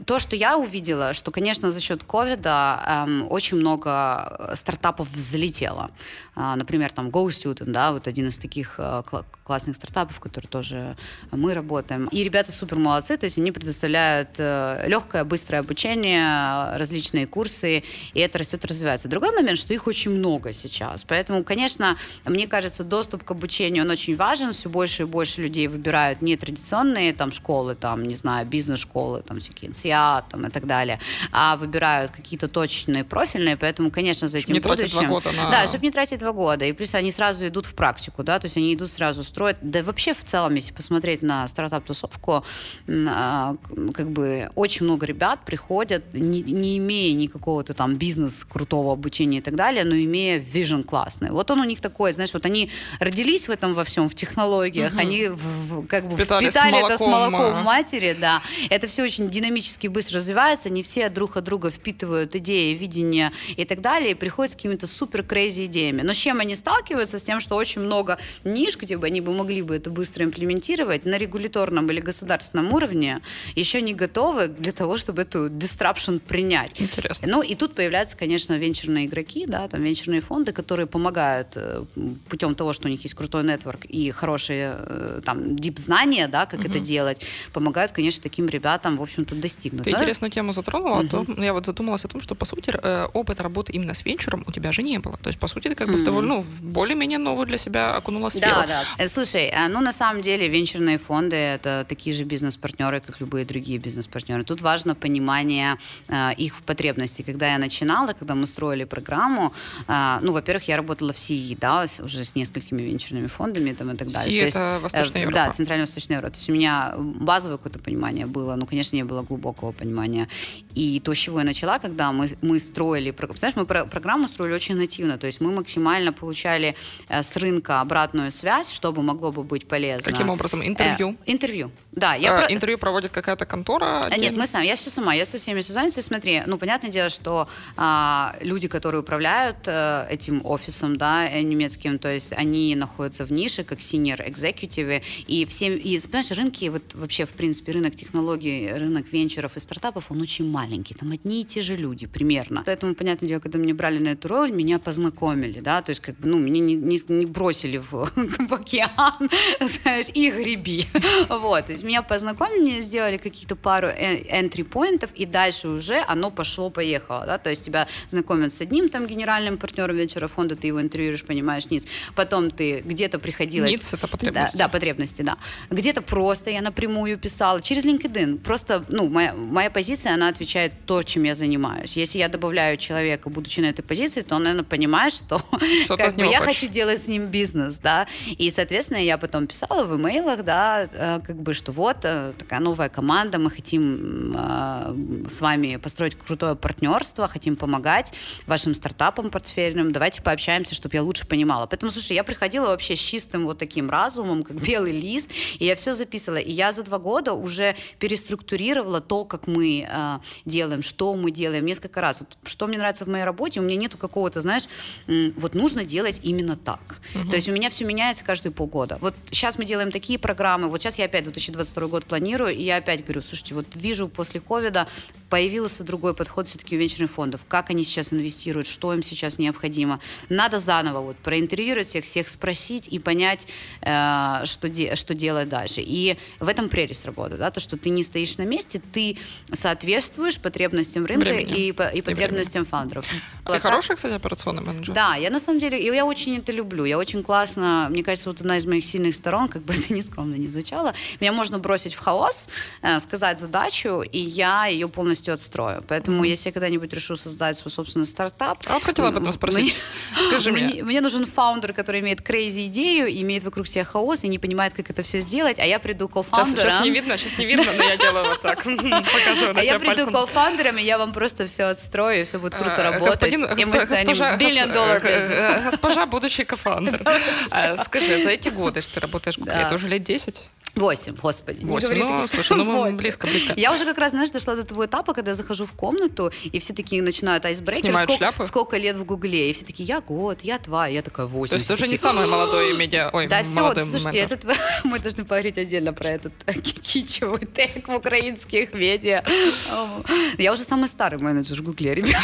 То, что я увидела, что, конечно, за счет ковида эм, очень много э, стартапов взлетело. А, например, там GoStudent, да, вот один из таких э, кла- классных стартапов, который тоже мы работаем. И ребята супер молодцы, то есть они предоставляют э, легкое, быстрое обучение, э, различные курсы, и это растет, развивается. Другой момент, что их очень много сейчас. Поэтому, конечно, мне кажется, доступ к обучению, он очень важен. Все больше и больше людей выбирают нетрадиционные там школы, там, не знаю, бизнес-школы, там всякие НСИА, там и так далее, а выбирают какие-то точечные, профильные, поэтому, конечно, за этим не тратить два будущим... года на- Да, чтобы не тратить два года. И плюс они сразу идут в практику, да, то есть они идут сразу строят. Да вообще в целом, если посмотреть на стартап-тусовку, а, как бы очень много ребят приходят, не, не имея никакого-то там бизнес крутого обучения и так далее, но имея вижен классный. Вот он у них такой, знаешь, вот они родились в этом во всем, в технологиях, они в- как бы Впитали с впитали это с молоком, молоком матери, да. Это все очень динамически быстро развивается, не все друг от друга впитывают идеи, видения и так далее, и приходят с какими-то супер крейзи идеями. Но с чем они сталкиваются? С тем, что очень много ниш, где бы они бы могли бы это быстро имплементировать на регуляторном или государственном уровне, еще не готовы для того, чтобы эту disruption принять. Интересно. Ну и тут появляются, конечно, венчурные игроки, да, там венчурные фонды, которые помогают э, путем того, что у них есть крутой нетворк и хорошие э, там дип знания, да, как это делать, помогают, конечно, таким ребятам, в общем-то, достигнуть. Ты Но- интересную тему затронула, а то я вот задумалась о том, что, по сути, э, опыта работы именно с венчуром у тебя же не было. То есть, по сути, ты как бы в довольно, ну, более-менее новую для себя окунула сферу. Да, да. Слушай, э, ну на самом деле венчурные фонды это такие же бизнес-партнеры, как любые другие бизнес-партнеры. Тут важно понимание э, их потребностей. Когда я начинала, когда мы строили программу, э, ну, во-первых, я работала в СИИ, да, уже с несколькими венчурными фондами там, и так далее. СИИ То есть, это э, Восточная Европа. Да, Центрально-Восточная Европа. То есть у меня базовое какое-то понимание было, но, конечно, не было глубокого понимания. И то, с чего я начала, когда мы, мы строили, знаешь, мы про- программу строили очень нативно, то есть мы максимально получали э, с рынка обратную связь, чтобы могло бы быть полезно. Каким образом? Интервью? Э, интервью, да. Я Э, про- Интервью проводит какая-то контора? а, Нет, отдельно? мы сами, я все сама, я со всеми созваниваюсь. Смотри, ну, понятное дело, что а, люди, которые управляют э, этим офисом, да, э, немецким, то есть они находятся в нише, как senior executive, и все, и, понимаешь, рынки, вот вообще, в принципе, рынок технологий, рынок венчуров и стартапов, он очень маленький, там одни и те же люди примерно. Поэтому, понятное дело, когда меня брали на эту роль, меня познакомили, да, то есть, как бы, ну, меня не, не- не бросили в, [laughs] в океан, [laughs] знаешь, и греби. [laughs] Вот, меня познакомили, сделали какие-то пару entry-поинтов, и дальше уже оно пошло-поехало, да, то есть тебя знакомят с одним там генеральным партнером вечера фонда, ты его интервьюируешь, понимаешь, ниц, потом ты где-то приходилось... Ниц — это потребности. Да, да, потребности, да. Где-то просто я напрямую писала, через LinkedIn, просто, ну, моя, моя позиция, она отвечает то, чем я занимаюсь. Если я добавляю человека, будучи на этой позиции, то он, наверное, понимает, что, [laughs] что как бы, я хочешь. хочу делать с ним бизнес, да, и, соответственно, я потом писала в имейлах, да, э, как бы, что вот э, такая новая команда, мы хотим э, с вами построить крутое партнерство, хотим помогать вашим стартапам портфельным, давайте пообщаемся, чтобы я лучше понимала. Поэтому, слушай, я приходила вообще с чистым вот таким разумом, как [laughs] белый лист, и я все записывала. И я за два года уже переструктурировала то, как мы э, делаем, что мы делаем несколько раз. Вот, что мне нравится в моей работе, у меня нету какого-то, знаешь, вот нужно делать именно так. Угу. То есть у меня все меняется каждые полгода. Вот сейчас мы делаем такие программы, вот сейчас я опять 2022 год планирую, и я опять говорю, слушайте, вот вижу после ковида появился другой подход все-таки у венчурных фондов. Как они сейчас инвестируют, что им сейчас необходимо. Надо заново вот проинтервьюировать всех, всех спросить и понять, э, что, де, что делать дальше. И в этом прелесть работы, да, то, что ты не стоишь на месте, ты соответствуешь потребностям рынка и, и потребностям и фаундеров. Ты а хороший, кстати, операционный менеджер? Да, я на самом деле, и я очень это люблю. Я очень классно, мне кажется, вот одна из моих сильных сторон, как бы это ни скромно не звучало, меня можно бросить в хаос, э, сказать задачу, и я ее полностью отстрою. Поэтому, mm-hmm. если я когда-нибудь решу создать свой собственный стартап... А вот хотела об этом спросить. Мне, [laughs] Скажи мне. мне. Мне нужен founder, который имеет crazy идею, имеет вокруг себя хаос и не понимает, как это все сделать, а я приду co-founder'ом... Сейчас, сейчас не видно, сейчас не видно, но я делаю вот так. [laughs] Показываю А я приду co-founder'ом, и я вам просто все отстрою, и все будет круто а, работать. И мы станем billion dollar business. Госпожа будущий co-founder. [laughs] А, скажи, за эти годы, что ты работаешь в Гугле, это уже лет 10? Восемь, господи. Восемь, ну, слушай, ну мы близко, близко. Я уже как раз, знаешь, дошла до того этапа, когда я захожу в комнату, и все такие начинают айсбрейкер. Снимают сколько, шляпы? Сколько лет в Гугле, и все такие, я год, я два, я такая восемь. То есть ты уже не самый молодой медиа, ой, Да, все, слушайте, этот, [laughs] мы должны поговорить отдельно про этот [laughs] кичевый тег в украинских медиа. Я уже самый старый менеджер в Гугле, ребят.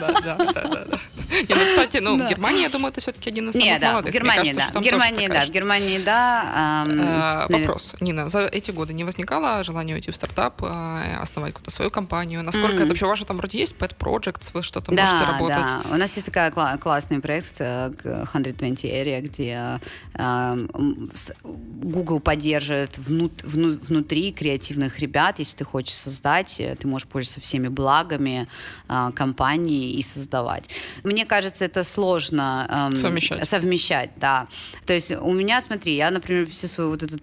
Да, да, да, да. Ну, кстати, ну, в Германии, я думаю, это все-таки один из самых молодых. в Германии, да. В Германии, да. В Германии, да. Вопрос, Нина, за эти годы не возникало желания уйти в стартап, а, основать какую-то свою компанию? Насколько mm-hmm. это вообще ваше там вроде есть pet projects, вы что-то да, можете работать? Да, у нас есть такой кла- классный проект 120 э, Area, где э, Google поддерживает внут- вну- внутри креативных ребят. Если ты хочешь создать, э, ты можешь пользоваться всеми благами э, компании и создавать. Мне кажется, это сложно э, совмещать. совмещать, да. То есть у меня, смотри, я, например, все свой вот этот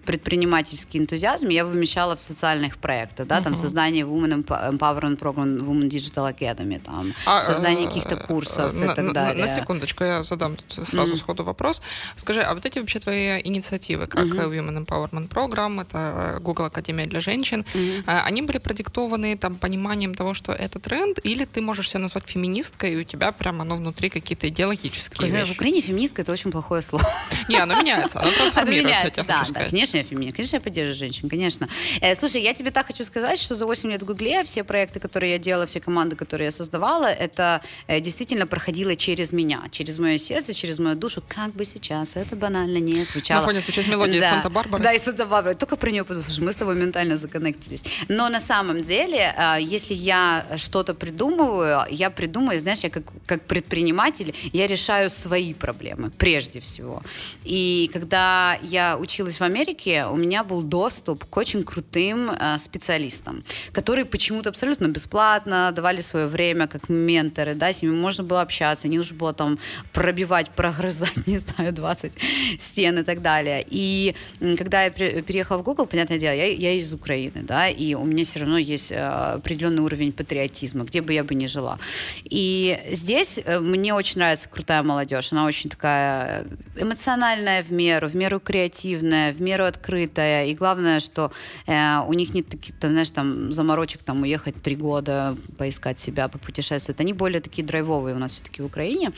предпринимательский энтузиазм я вымещала в социальных проектах, да, там создание Women Empowerment Program, Women Digital Academy, там, а, создание каких-то э, курсов на, и так далее. На, на секундочку, я задам тут сразу mm-hmm. сходу вопрос. Скажи, а вот эти вообще твои инициативы, как mm-hmm. Women Empowerment Program, это Google Академия для женщин, mm-hmm. они были продиктованы там пониманием того, что это тренд, или ты можешь себя назвать феминисткой, и у тебя прямо оно внутри какие-то идеологические Знаешь, В Украине феминистка это очень плохое слово. Не, оно меняется, оно [laughs] трансформируется, я да, да, конечно, я феминистка, конечно, я поддерживаю женщин, конечно. Э, слушай, я тебе так хочу сказать, что за 8 лет в Гугле все проекты, которые я делала, все команды, которые я создавала, это э, действительно проходило через меня, через мое сердце, через мою душу, как бы сейчас это банально не звучало. На фоне звучит мелодия да. Санта-Барбара. Да, и Санта-Барбара. Только про нее подумаешь, мы с тобой ментально законнектились. Но на самом деле, э, если я что-то придумываю, я придумаю, знаешь, я как, как предприниматель, я решаю свои проблемы прежде всего. И когда я училась в Америке, у меня был доступ к очень крутым э, специалистам, которые почему-то абсолютно бесплатно давали свое время как менторы, да, с ними можно было общаться, не нужно было там пробивать, [laughs] прогрызать, не знаю, 20 стен и так далее. И когда я переехала в Google, понятное дело, я, я из Украины, да, и у меня все равно есть э, определенный уровень патриотизма, где бы я бы ни жила. И здесь э, мне очень нравится крутая молодежь, она очень такая эмоциональная в меру, в меру креативная, в меру открытая, и главное, что э, у них нет таких, знаешь, там, заморочек, там, уехать три года, поискать себя, попутешествовать. Они более такие драйвовые у нас все-таки в Украине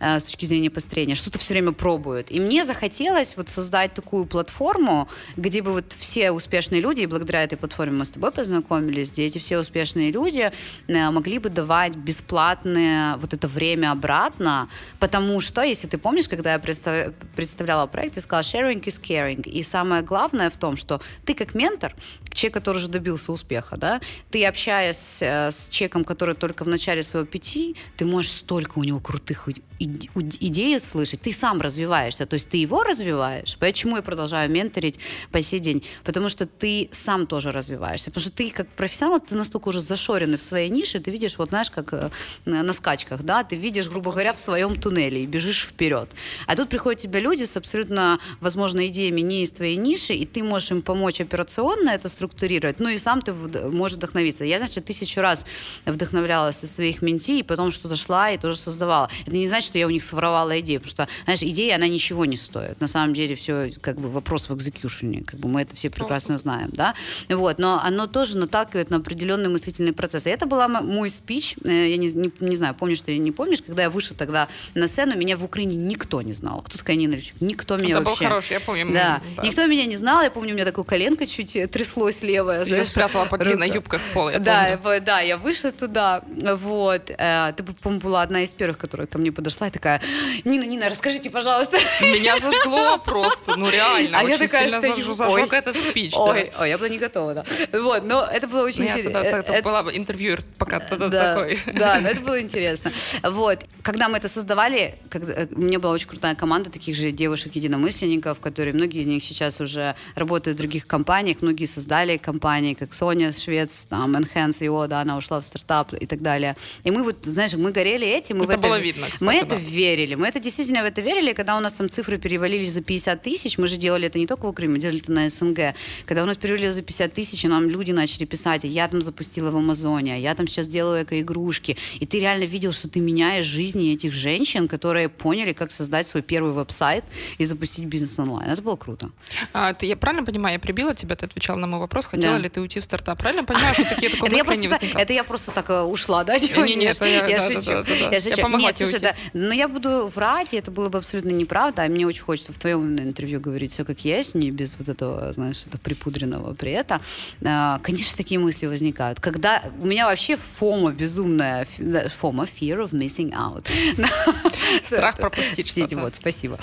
э, с точки зрения построения. Что-то все время пробуют. И мне захотелось вот создать такую платформу, где бы вот все успешные люди, и благодаря этой платформе мы с тобой познакомились, где эти все успешные люди э, могли бы давать бесплатное вот это время обратно, потому что, если ты помнишь, когда я представляла проект, я сказала sharing is caring. И самое главное, главное в том, что ты как ментор, человек, который уже добился успеха, да, ты общаясь э, с человеком, который только в начале своего пяти, ты можешь столько у него крутых идеи слышать, ты сам развиваешься, то есть ты его развиваешь. Почему я продолжаю менторить по сей день? Потому что ты сам тоже развиваешься. Потому что ты как профессионал, ты настолько уже зашоренный в своей нише, ты видишь, вот знаешь, как э, на скачках, да, ты видишь, грубо говоря, в своем туннеле и бежишь вперед. А тут приходят тебе люди с абсолютно, возможно, идеями не из твоей ниши, и ты можешь им помочь операционно это структурировать, ну и сам ты можешь вдохновиться. Я, значит, тысячу раз вдохновлялась от своих менти, и потом что-то шла и тоже создавала. Это не значит, что я у них своровала идею, потому что, знаешь, идея, она ничего не стоит. На самом деле все как бы вопрос в экзекьюшене, как бы мы это все прекрасно знаем, да. Вот, но оно тоже наталкивает на определенные мыслительные процессы. И это была мой спич, э, я не, не, не знаю, помнишь ты или не помнишь, когда я вышла тогда на сцену, меня в Украине никто не знал. Кто такая Нина Левчук? Никто меня это вообще... был хороший, я помню. Да. да. Никто меня не знал, я помню, у меня такое коленко чуть э, тряслось левое. Я спрятала длинной юбкой в пол, я да, помню. Да, я вышла туда, вот. Э, ты, по-моему, была одна из первых, которая ко мне подошла и такая, Нина, Нина, расскажите, пожалуйста. Меня зажгло просто, ну [laughs] реально. А я такая сильно стою, зажег этот спич. Ой, ой, я была не готова, да. Вот, но это было очень интересно. Это была интервьюер пока такой. Да, но [laughs] это было интересно. Вот, когда мы это создавали, э, у меня была очень крутая команда таких же девушек-единомышленников, которые, многие из них сейчас уже работают в других компаниях, многие создали компании, как Соня Швец, там, Enhance его, да, она ушла в стартап и так далее. И мы вот, знаешь, мы горели этим. Мы это, в это было видно, кстати, Мы да. это верили, мы это действительно в это верили, когда у нас там цифры перевалились за 50 тысяч, мы же делали это не только в Украине, мы делали это на СНГ, когда у нас перевалили за 50 тысяч, и нам люди начали писать, я там запустила в Амазоне, а я там сейчас делаю эко-игрушки, и ты реально видел, что ты меняешь жизни этих женщин, которые поняли, как создать свой первый веб-сайт и запустить бизнес онлайн. Это было круто. А, ты, я правильно понимаю, я прибила тебя, ты отвечала на мой вопрос, хотела да. ли ты уйти в стартап? Правильно понимаю, что такие [laughs] такое мысли не возникало? Это я просто так э, ушла, да? [laughs] Не, не, это я, шучу. Я шучу. Тебе уйти. Но я буду врать, и это было бы абсолютно неправда. А мне очень хочется в твоем интервью говорить все как есть, не без вот этого, знаешь, это припудренного при этом. А, конечно, такие мысли возникают. Когда у меня вообще фома безумная, фома, fear of missing out. [laughs] Страх [laughs] пропустить что-то. Вот, спасибо.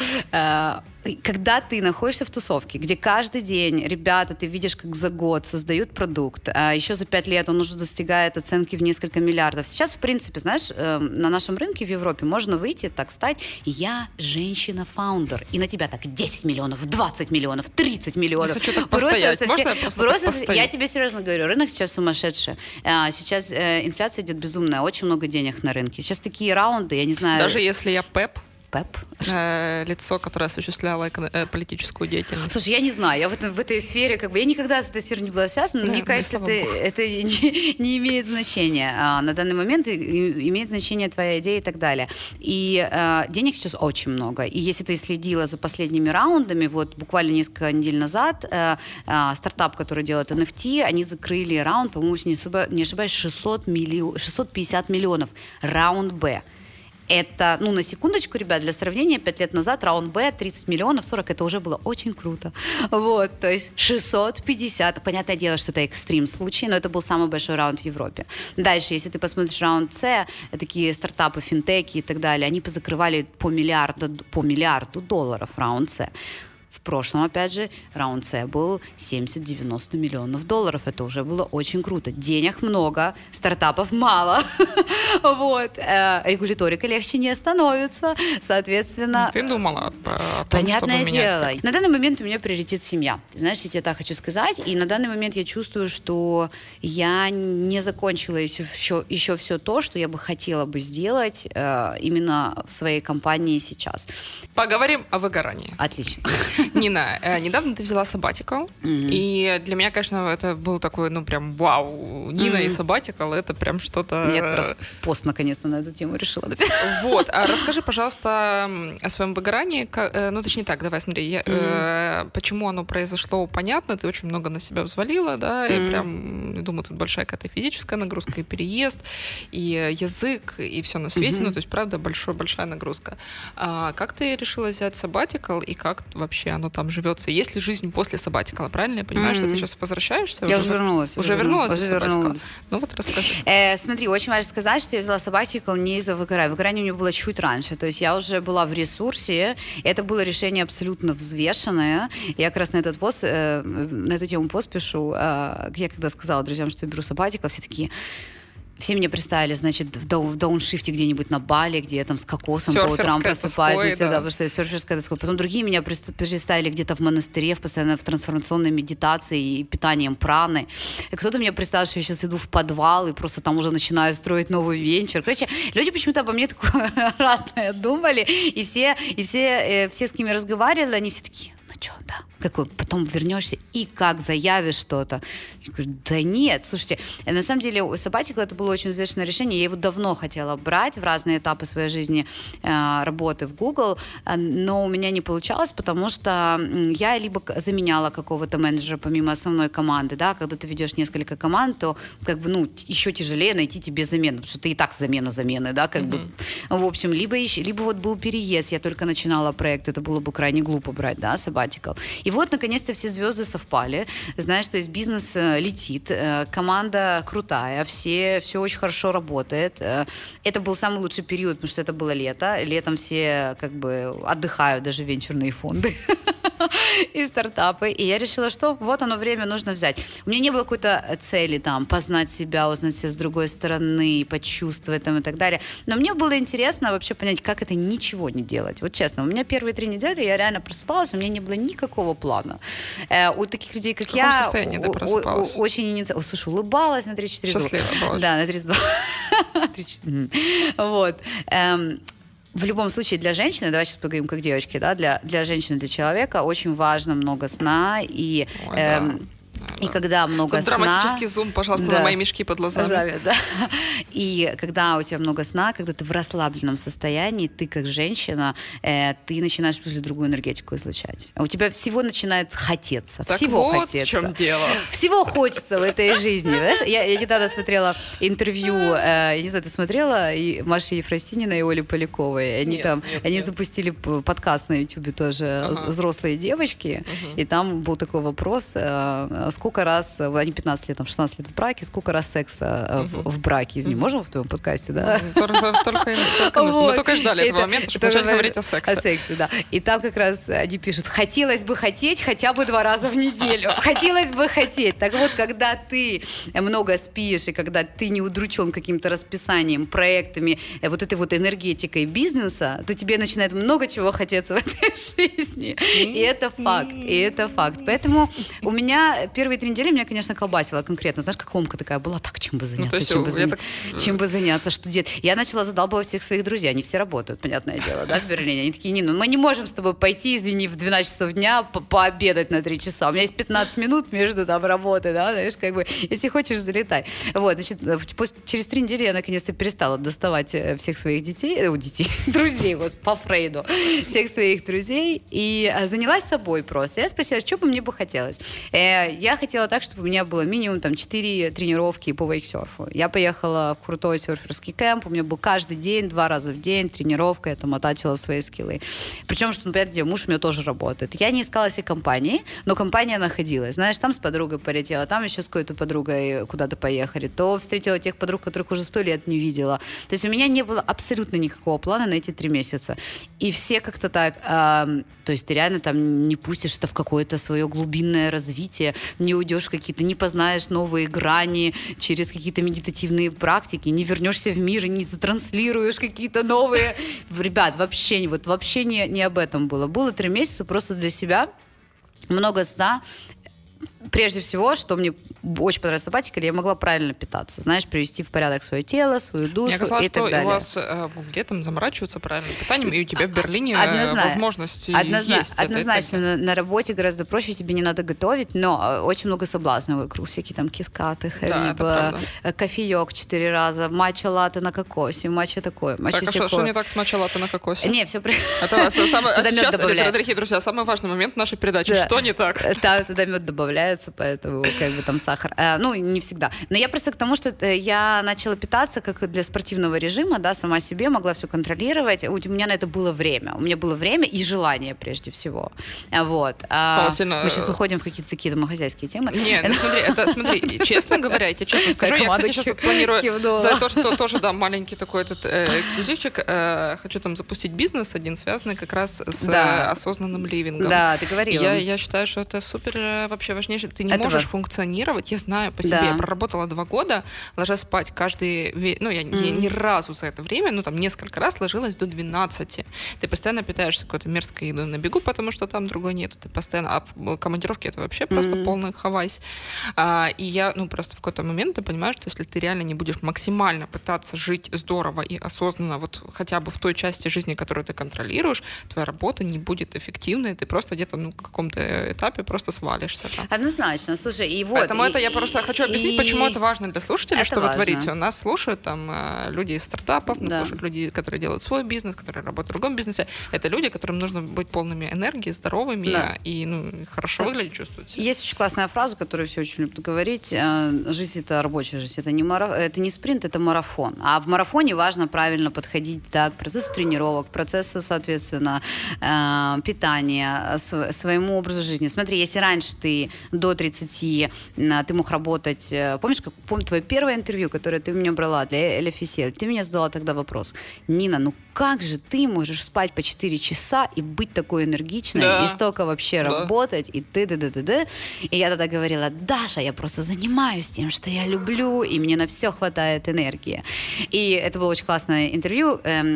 Когда ты находишься в тусовке, где каждый день ребята, ты видишь, как за год создают продукт, а еще за пять лет он уже достигает оценки в несколько миллиардов. Сейчас, в принципе, знаешь, эм, на нашем рынке в Европе можно выйти, так стать, я женщина-фаундер, и на тебя так 10 миллионов, 20 миллионов, 30 миллионов. Я хочу так постоять. Можно я просто, просто так Я тебе серьезно говорю, рынок сейчас сумасшедший. А, сейчас э, инфляция идет безумная, очень много денег на рынке. Сейчас такие раунды, я не знаю... Даже если я ПЭП, ПЭП? Э, лицо, которое осуществляло э, политическую деятельность. Слушай, я не знаю, я в, этом, в этой сфере, как бы, я никогда с этой сферой не была связана, но мне кажется, это, это не, [laughs] не имеет значения. А, на данный момент имеет значение твоя идея и так далее. И а, денег сейчас очень много. И если ты следила за последними раундами, вот буквально несколько недель назад, а, а, стартап, который делает NFT, они закрыли раунд, по-моему, не ошибаюсь, 600 миллион, 650 миллионов. Раунд Б это, ну, на секундочку, ребят, для сравнения, 5 лет назад раунд Б 30 миллионов, 40, это уже было очень круто. Вот, то есть 650, понятное дело, что это экстрим случай, но это был самый большой раунд в Европе. Дальше, если ты посмотришь раунд С, такие стартапы, финтеки и так далее, они позакрывали по миллиарду, по миллиарду долларов раунд С. В прошлом, опять же, раунд С был 70-90 миллионов долларов. Это уже было очень круто. Денег много, стартапов мало. [laughs] вот. Э, регуляторика легче не становится. Соответственно... Ты думала о том, Понятное дело. На данный момент у меня приоритет семья. знаешь, я тебе так хочу сказать. И на данный момент я чувствую, что я не закончила еще, еще, еще все то, что я бы хотела бы сделать э, именно в своей компании сейчас. Поговорим о выгорании. Отлично. [laughs] [laughs] Нина, э, недавно ты взяла сабатикал, и для меня, конечно, это был такой, ну, прям вау, Нина и сабатикал, это прям что-то... Я как раз пост, наконец-то, на эту тему решила. Написать. [laughs] Вот, а расскажи, пожалуйста, о своем выгорании, э, ну, точнее так, давай, смотри, я, э, почему оно произошло, понятно, ты очень много на себя взвалила, да, и прям, я думаю, тут большая какая-то физическая нагрузка, и переезд, и язык, и все на свете, ну, то есть, правда, большая-большая нагрузка. А как ты решила взять сабатикал, и как вообще вообще оно там живется? Есть ли жизнь после сабатикала? Правильно я понимаю, что ты сейчас возвращаешься? Я уже вернулась. Уже вернулась? Уже вернулась. Ну вот расскажи. Э, смотри, очень важно сказать, что я взяла сабатикл не из-за выгорания. Выгорание у меня было чуть раньше. То есть я уже была в ресурсе. Это было решение абсолютно взвешенное. Я как раз на этот пост, э, на эту тему пост пишу. Э, я когда сказала друзьям, что я беру сабатикл, все такие все меня представили, значит, в, дау- в дауншифте где-нибудь на Бали, где я там с кокосом по утрам просыпаюсь, да. да, потому что я серферская тоской. Потом другие меня представили где-то в монастыре, в постоянно в трансформационной медитации и питанием праны. И кто-то меня представил, что я сейчас иду в подвал и просто там уже начинаю строить новый венчур. Короче, люди почему-то обо мне такое [laughs] разное думали, и все, и все, э, все, с кем я разговаривала, они все такие, что, да, какой, потом вернешься и как заявишь что-то. Я говорю, да нет, слушайте, э, на самом деле Sabbatical это было очень взвешенное решение, я его давно хотела брать в разные этапы своей жизни э, работы в Google, э, но у меня не получалось, потому что я либо заменяла какого-то менеджера помимо основной команды, да, когда ты ведешь несколько команд, то как бы, ну, еще тяжелее найти тебе замену, потому что ты и так замена замены, да, как бы, в общем, либо, еще, либо вот был переезд, я только начинала проект, это было бы крайне глупо брать, да, Sabbatical. И вот, наконец-то, все звезды совпали. Знаешь, то есть бизнес э, летит, э, команда крутая, все, все очень хорошо работает. Э, Это был самый лучший период, потому что это было лето. Летом все как бы отдыхают, даже венчурные фонды [laughs] [laughs] и стартапы. И я решила, что вот оно время нужно взять. У меня не было какой-то цели там познать себя, узнать себя с другой стороны, почувствовать там и так далее. Но мне было интересно вообще понять, как это ничего не делать. Вот честно, у меня первые три недели я реально просыпалась, у меня не было никакого плана. Э, у таких людей, как В каком я, состоянии ты просыпалась? очень инициативно. Слушай, улыбалась на 3-4 зуба. Счастливая была очень. Да, на 32. 3-4. [laughs] Мгм. Вот. Эм, в любом случае для женщины, давай сейчас поговорим как девочки, да, для, для женщины, для человека очень важно много сна и Ой, да. И когда много Тут сна... драматический зум, пожалуйста, Да. на мои мешки под глазами. Глазами, да. И когда у тебя много сна, когда ты в расслабленном состоянии, ты как женщина, э, ты начинаешь после другую энергетику излучать. А у тебя всего начинает хотеться. Так всего вот хотеться. в чем дело. Всего хочется в этой жизни. Знаешь, я, я недавно смотрела интервью, э, я не знаю, ты смотрела и Маши Ефросинина и Оли Поляковой. Они Нет, там, нет, они нет. запустили подкаст на Ютубе тоже Ага. взрослые девочки, и там был такой вопрос, э, сколько раз, э, они 15 лет, там 16 лет в браке, сколько раз секса э, в, в браке? Извини, можем в твоем подкасте, да? Только, только- только нужно. Мы только ждали этого Это- момента, чтобы начать говорить о сексе. О сексе, да. И там как раз они пишут, хотелось бы хотеть хотя бы два раза в неделю. [laughs] Хотелось бы хотеть. Так вот, когда ты много спишь, и когда ты не удручен каким-то расписанием, проектами, э, вот этой вот энергетикой бизнеса, то тебе начинает много чего хотеться в этой [laughs] жизни. И это факт. И это факт. Поэтому у меня первые три недели меня, конечно, колбасило конкретно. Знаешь, как ломка такая была, так, чем бы заняться, Ну, есть, чем, бы заня- так- чем бы заняться, что делать. Я начала задалбывать всех своих друзей, они все работают, понятное дело, да, в Берлине. Они такие, Нина, ну мы не можем с тобой пойти, извини, в 12 часов дня по- пообедать на 3 часа. У меня есть 15 минут между там работой, да, знаешь, как бы, если хочешь, залетай. Вот, значит, э, пос- через три недели я наконец-то перестала доставать э, всех своих детей, э, у детей, [laughs] друзей, вот, по Фрейду, всех своих друзей, и э, занялась собой просто. Я спросила, что бы мне бы хотелось. Э, Я хотела так, чтобы у меня было минимум там 4 тренировки по вейксерфу. Я поехала в крутой серферский кемп, у меня был каждый день, два раза в день тренировка, я там оттачивала свои скиллы. Причем, что, понятное дело, муж у меня тоже работает. Я не искала себе компании, но компания находилась. Знаешь, там с подругой полетела, там еще с какой-то подругой куда-то поехали, то встретила тех подруг, которых уже сто лет не видела. То есть у меня не было абсолютно никакого плана на эти три месяца. И все как-то так, ам, то есть ты реально там не пустишь это в какое-то свое глубинное развитие, не уйдешь какие-то, не познаешь новые грани через какие-то медитативные практики, не вернешься в мир и не затранслируешь какие-то новые. Ребят, вообще, вот вообще не, не об этом было. Было три месяца просто для себя, много сна, прежде всего, что мне очень понравилось сабатикале, я могла правильно питаться, знаешь, привести в порядок свое тело, свою душу Мне казалось, и так что далее. у вас э, в Гугле там заморачиваются правильным питанием, и у тебя в Берлине э, Однозна- возможность Однозна- есть. это. Однозначно, Это- на, на работе гораздо проще, тебе не надо готовить, но э, очень много соблазнов вокруг, всякие там кискаты, это хариба, правда. э, кофеек четыре раза, матча латте на кокосе, матча такое, матча Так, а что, что не так с матча на кокосе? Не, все при... Это самое, а [laughs] Туда мед сейчас, добавляют. дорогие друзья, самый важный момент нашей передачи. Да. Что не так? Там туда мед добавляется, поэтому как бы там сахар. Э, ну, не всегда. Но я просто к тому, что э, я начала питаться как для спортивного режима, да, сама себе могла все контролировать. У меня на это было время. У меня было время и желание прежде всего. Вот. А, сильно... Мы сейчас уходим в какие-то такие домохозяйские темы. Нет, ну смотри, это, смотри, [laughs] честно говоря, я тебе честно скажу, я, кстати, сейчас планирую за то, что тоже, да, маленький такой этот э, эксклюзивчик, э, хочу там запустить бизнес один, связанный как раз с осознанным ливингом. Да, ты говорила. Я, считаю, что это супер э, вообще важнейшее. Ты не это можешь важно. функционировать, я знаю по себе, да. я проработала два года, ложась спать каждый, ну, я, mm-hmm. я ни разу за это время, ну, там, несколько раз ложилась до 12. Ты постоянно питаешься какой-то мерзкой едой на бегу, потому что там другой нету. Ты постоянно... А в командировке это вообще просто полный хавайс. А, и я, ну, просто в какой-то момент ты понимаешь, что если ты реально не будешь максимально пытаться жить здорово и осознанно, вот хотя бы в той части жизни, которую ты контролируешь, твоя работа не будет эффективной, ты просто где-то, ну, в каком-то этапе просто свалишься. Там. Однозначно, слушай, и вот... Поэтому и, это я просто хочу объяснить, и... почему это важно для слушателей, это что важно. вы творите. У нас слушают там э, люди из стартапов, нас да. слушают люди, которые делают свой бизнес, которые работают в другом бизнесе. Это люди, которым нужно быть полными энергии, здоровыми да. и ну, хорошо выглядеть, чувствовать. Есть очень классная фраза, которую все очень любят говорить. Э, жизнь — это рабочая жизнь. Это не, мараф... это не спринт, это марафон. А в марафоне важно правильно подходить да, к процессу тренировок, к процессу, соответственно, э, питания, своему образу жизни. Смотри, если раньше ты до 30, ты мог работать... Помнишь, как, помню твое первое интервью, которое ты меня брала для Эля? Ты меня задала тогда вопрос. Нина, ну как же ты можешь спать по 4 часа и быть такой энергичной, да. и столько вообще да. работать, и ты да да да да И я тогда говорила, Даша, я просто занимаюсь тем, что я люблю, и мне на все хватает энергии. И это было очень классное интервью, эм,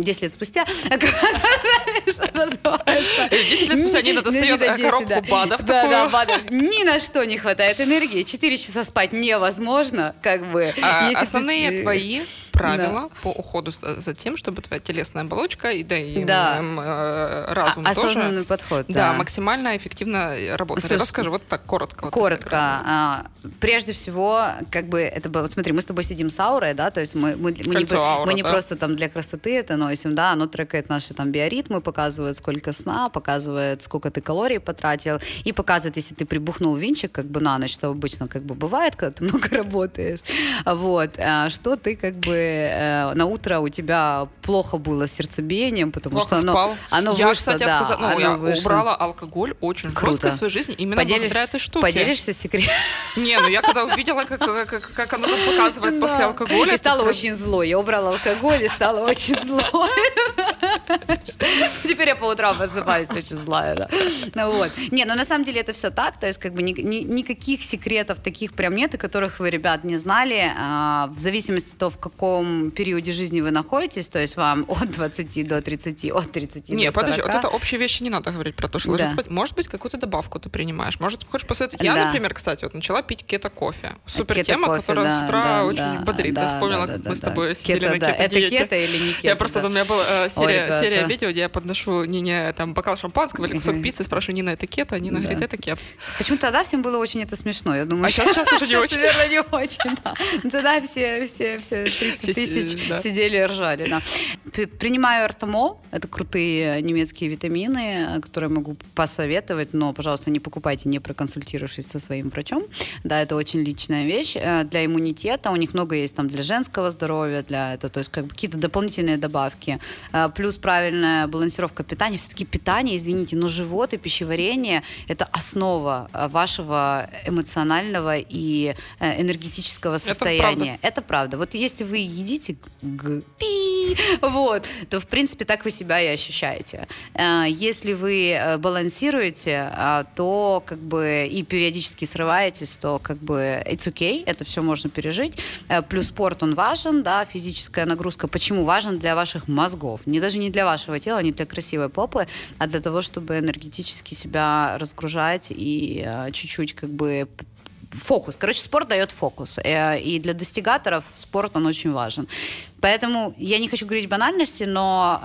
10 лет спустя, что [laughs] называется. 10 лет спустя Нина достает коробку БАДов БАДов. Ни на что не хватает энергии, 4 часа спать невозможно, как бы. А основные твои правила по уходу за тем, чтобы твоя телесная оболочка и да и да. Э, разум а, тоже. Осознанный подход. Да, да, максимально эффективно работать. Слушай, Расскажи вот так коротко. Вот коротко. А, прежде всего, как бы это было. Вот смотри, мы с тобой сидим с аурой, да, то есть мы мы, мы не, аура, мы не да? просто там для красоты это носим, да, оно трекает наши там биоритмы, показывает сколько сна, показывает сколько ты калорий потратил и показывает, если ты прибухнул винчик как бы на ночь, что обычно как бы бывает, когда ты [laughs] много работаешь, вот, а, что ты как бы э, на утро у тебя плохо было с сердцебиением, потому плохо что спал. оно, оно я, вышло, кстати, да, отказа... ну, я вышло. убрала алкоголь очень Круто. жестко в своей жизни, именно Поделишь... благодаря этой штуке. Поделишься секретом? [laughs] Не, ну я когда увидела, как, как, как оно показывает после алкоголя. И стало очень зло. Я убрала алкоголь и стало очень [laughs] зло. Теперь я по утрам просыпаюсь очень злая, да. Ну, вот. Не, ну на самом деле это все так, то есть как бы ни, ни, никаких секретов таких прям нет, о которых вы, ребят, не знали. А, в зависимости от того, в каком периоде жизни вы находитесь, то есть вам [laughs] от 20 до 30, от 30 не, до 40. подожди, вот это общие вещи не надо говорить про то, что да. спать. Может быть, какую-то добавку ты принимаешь. Может, хочешь посоветовать? Я, да. например, кстати, вот начала пить кето-кофе. Супер кето тема, которая да, с утра да, очень да, бодрит. Да, я вспомнила, да, как да, мы да, с тобой да. сидели кето, на кето Это кето или не кето? Я просто, да. у меня была э, серия, Ой, серия видео, где я подношу Нине там бокал шампанского или кусок пиццы, спрашиваю, Нина, это кето? Нина да. говорит, это кето. Почему тогда всем было очень это смешно? Я думаю, а сейчас, сейчас уже не очень. наверное, не очень, да. Тогда все, все, все 30 тысяч сидели и ржали, да. Принимаю артомол, это крутые немецкие витамины, которые могу посоветовать, но, пожалуйста, не покупайте, не проконсультировавшись со своим врачом. Да, это очень личная вещь. Э, для иммунитета у них много есть там для женского здоровья, для это, то есть как бы какие-то дополнительные добавки. Э, плюс правильная балансировка питания. Все-таки питание, извините, но живот и пищеварение – это основа э, вашего эмоционального и энергетического состояния. Это правда. Это правда. Вот если вы едите пи, [laughs] вот, то, в принципе, так вы себя и ощущаете. Э, если вы э, балансируете, э, то как бы и периодически срываетесь, то как бы it's okay, это все можно пережить. Плюс спорт, он важен, да, физическая нагрузка. Почему важен для ваших мозгов? Не даже не для вашего тела, не для красивой попы, а для того, чтобы энергетически себя разгружать и чуть-чуть как бы фокус. Короче, спорт дает фокус. Э, и для достигаторов спорт, он очень важен. Поэтому я не хочу говорить банальности, но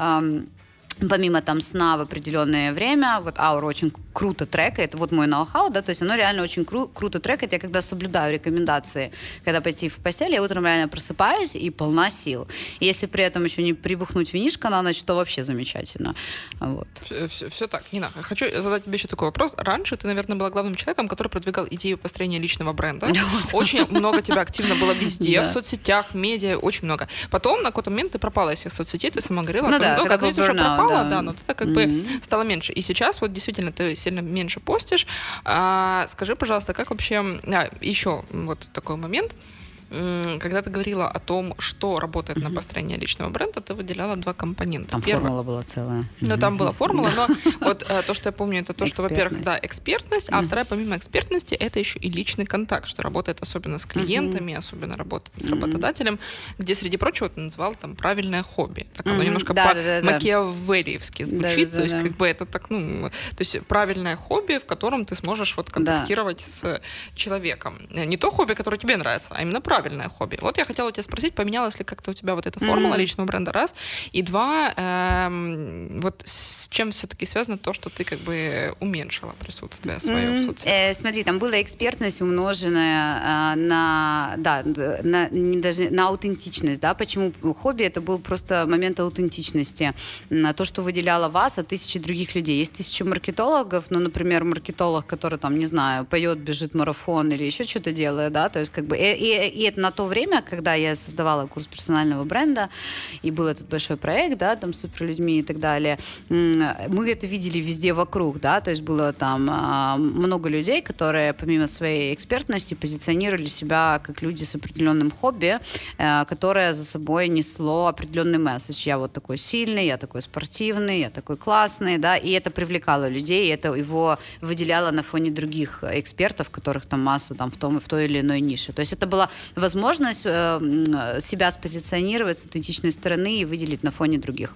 помимо там сна в определенное время, вот Аура очень круто трекает, вот мой ноу-хау, да, то есть оно реально очень кру- круто трекает, я когда соблюдаю рекомендации, когда пойти в постель, я утром реально просыпаюсь и полна сил. И если при этом еще не прибухнуть винишко на ночь, то вообще замечательно. Вот. Все, все, все так, Нина, хочу задать тебе еще такой вопрос. Раньше ты, наверное, была главным человеком, который продвигал идею построения личного бренда. [laughs] Очень много тебя активно было везде, в соцсетях, медиа, очень много. Потом на какой-то момент ты пропала из всех соцсетей, ты сама говорила, ну, да, ну, как уже пропала, да. да, но ты как бы стало меньше. И сейчас вот действительно ты сильно меньше постишь. А, скажи, пожалуйста, как вообще... А, еще вот такой момент когда ты говорила о том, что работает на построение личного бренда, ты выделяла два компонента. Там Первый, формула была целая. Ну, там была формула, но [laughs] вот э, то, что я помню, это то, что, во-первых, да, экспертность, а вторая, помимо экспертности, это еще и личный контакт, что работает особенно с клиентами, особенно работает с работодателем, где, среди прочего, ты назвал там правильное хобби. Так оно немножко по-макиавеллиевски звучит, то есть как бы это так, ну, то есть правильное хобби, в котором ты сможешь вот контактировать с человеком. Не то хобби, которое тебе нравится, а именно правильное правильное хобби. Вот я хотела тебя спросить, поменялась ли как-то у тебя вот эта формула mm-hmm. личного бренда, раз. И два, эм, вот с чем все-таки связано то, что ты как бы уменьшила присутствие свое mm-hmm. в соцсетях? Э, смотри, там была экспертность умноженная э, на, да, на, не даже на аутентичность, да, почему хобби это был просто момент аутентичности, на то, что выделяло вас от тысячи других людей. Есть тысячи маркетологов, ну, например, маркетолог, который там, не знаю, поет, бежит марафон или еще что-то делает, да, то есть как бы, и, и, и это на то время, когда я создавала курс персонального бренда, и был этот большой проект, да, там, с суперлюдьми и так далее, мы это видели везде вокруг, да, то есть было там а, много людей, которые помимо своей экспертности позиционировали себя как люди с определенным хобби, э, которое за собой несло определенный месседж. Я вот такой сильный, я такой спортивный, я такой классный, да, и это привлекало людей, и это его выделяло на фоне других экспертов, которых там массу там в том и в той или иной нише. То есть это была возможность э, себя спозиционировать с аутентичной стороны и выделить на фоне других.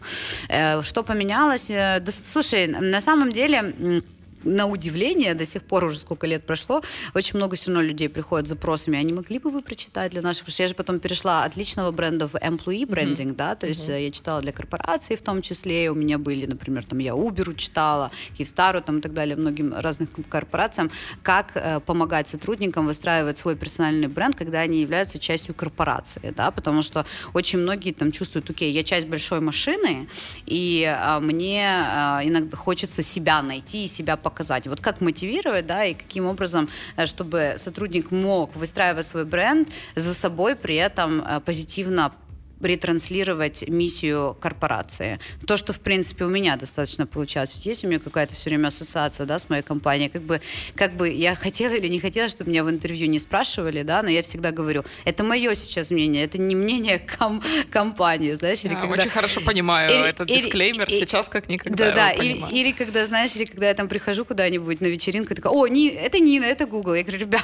Э, что поменялось? Э, да, слушай, на самом деле на удивление, до сих пор уже сколько лет прошло, очень много все равно людей приходят с запросами, а не могли бы вы прочитать для наших, потому что я же потом перешла от личного бренда в employee брендинг, mm-hmm. да, то есть mm-hmm. я читала для корпораций в том числе, у меня были, например, там я Uber читала, Киевстару там и так далее, многим разным корпорациям, как э, помогать сотрудникам выстраивать свой персональный бренд, когда они являются частью корпорации, да, потому что очень многие там чувствуют, окей, я часть большой машины, и э, мне э, иногда хочется себя найти и себя показать показать. Вот как мотивировать, да, и каким образом, э, чтобы сотрудник мог выстраивать свой бренд за собой, при этом э, позитивно ретранслировать миссию корпорации. То, что, в принципе, у меня достаточно получалось. Ведь есть у меня какая-то все время ассоциация, да, с моей компанией. Как бы, как бы я хотела или не хотела, чтобы меня в интервью не спрашивали, да, но я всегда говорю, это мое сейчас мнение, это не мнение ком- компании, знаешь, или да, когда... Очень хорошо понимаю или, этот или, дисклеймер или, сейчас как никогда. Да, да, или, или когда, знаешь, или когда я там прихожу куда-нибудь на вечеринку, и такая, о, не, это Нина, это Google. Я говорю, ребят,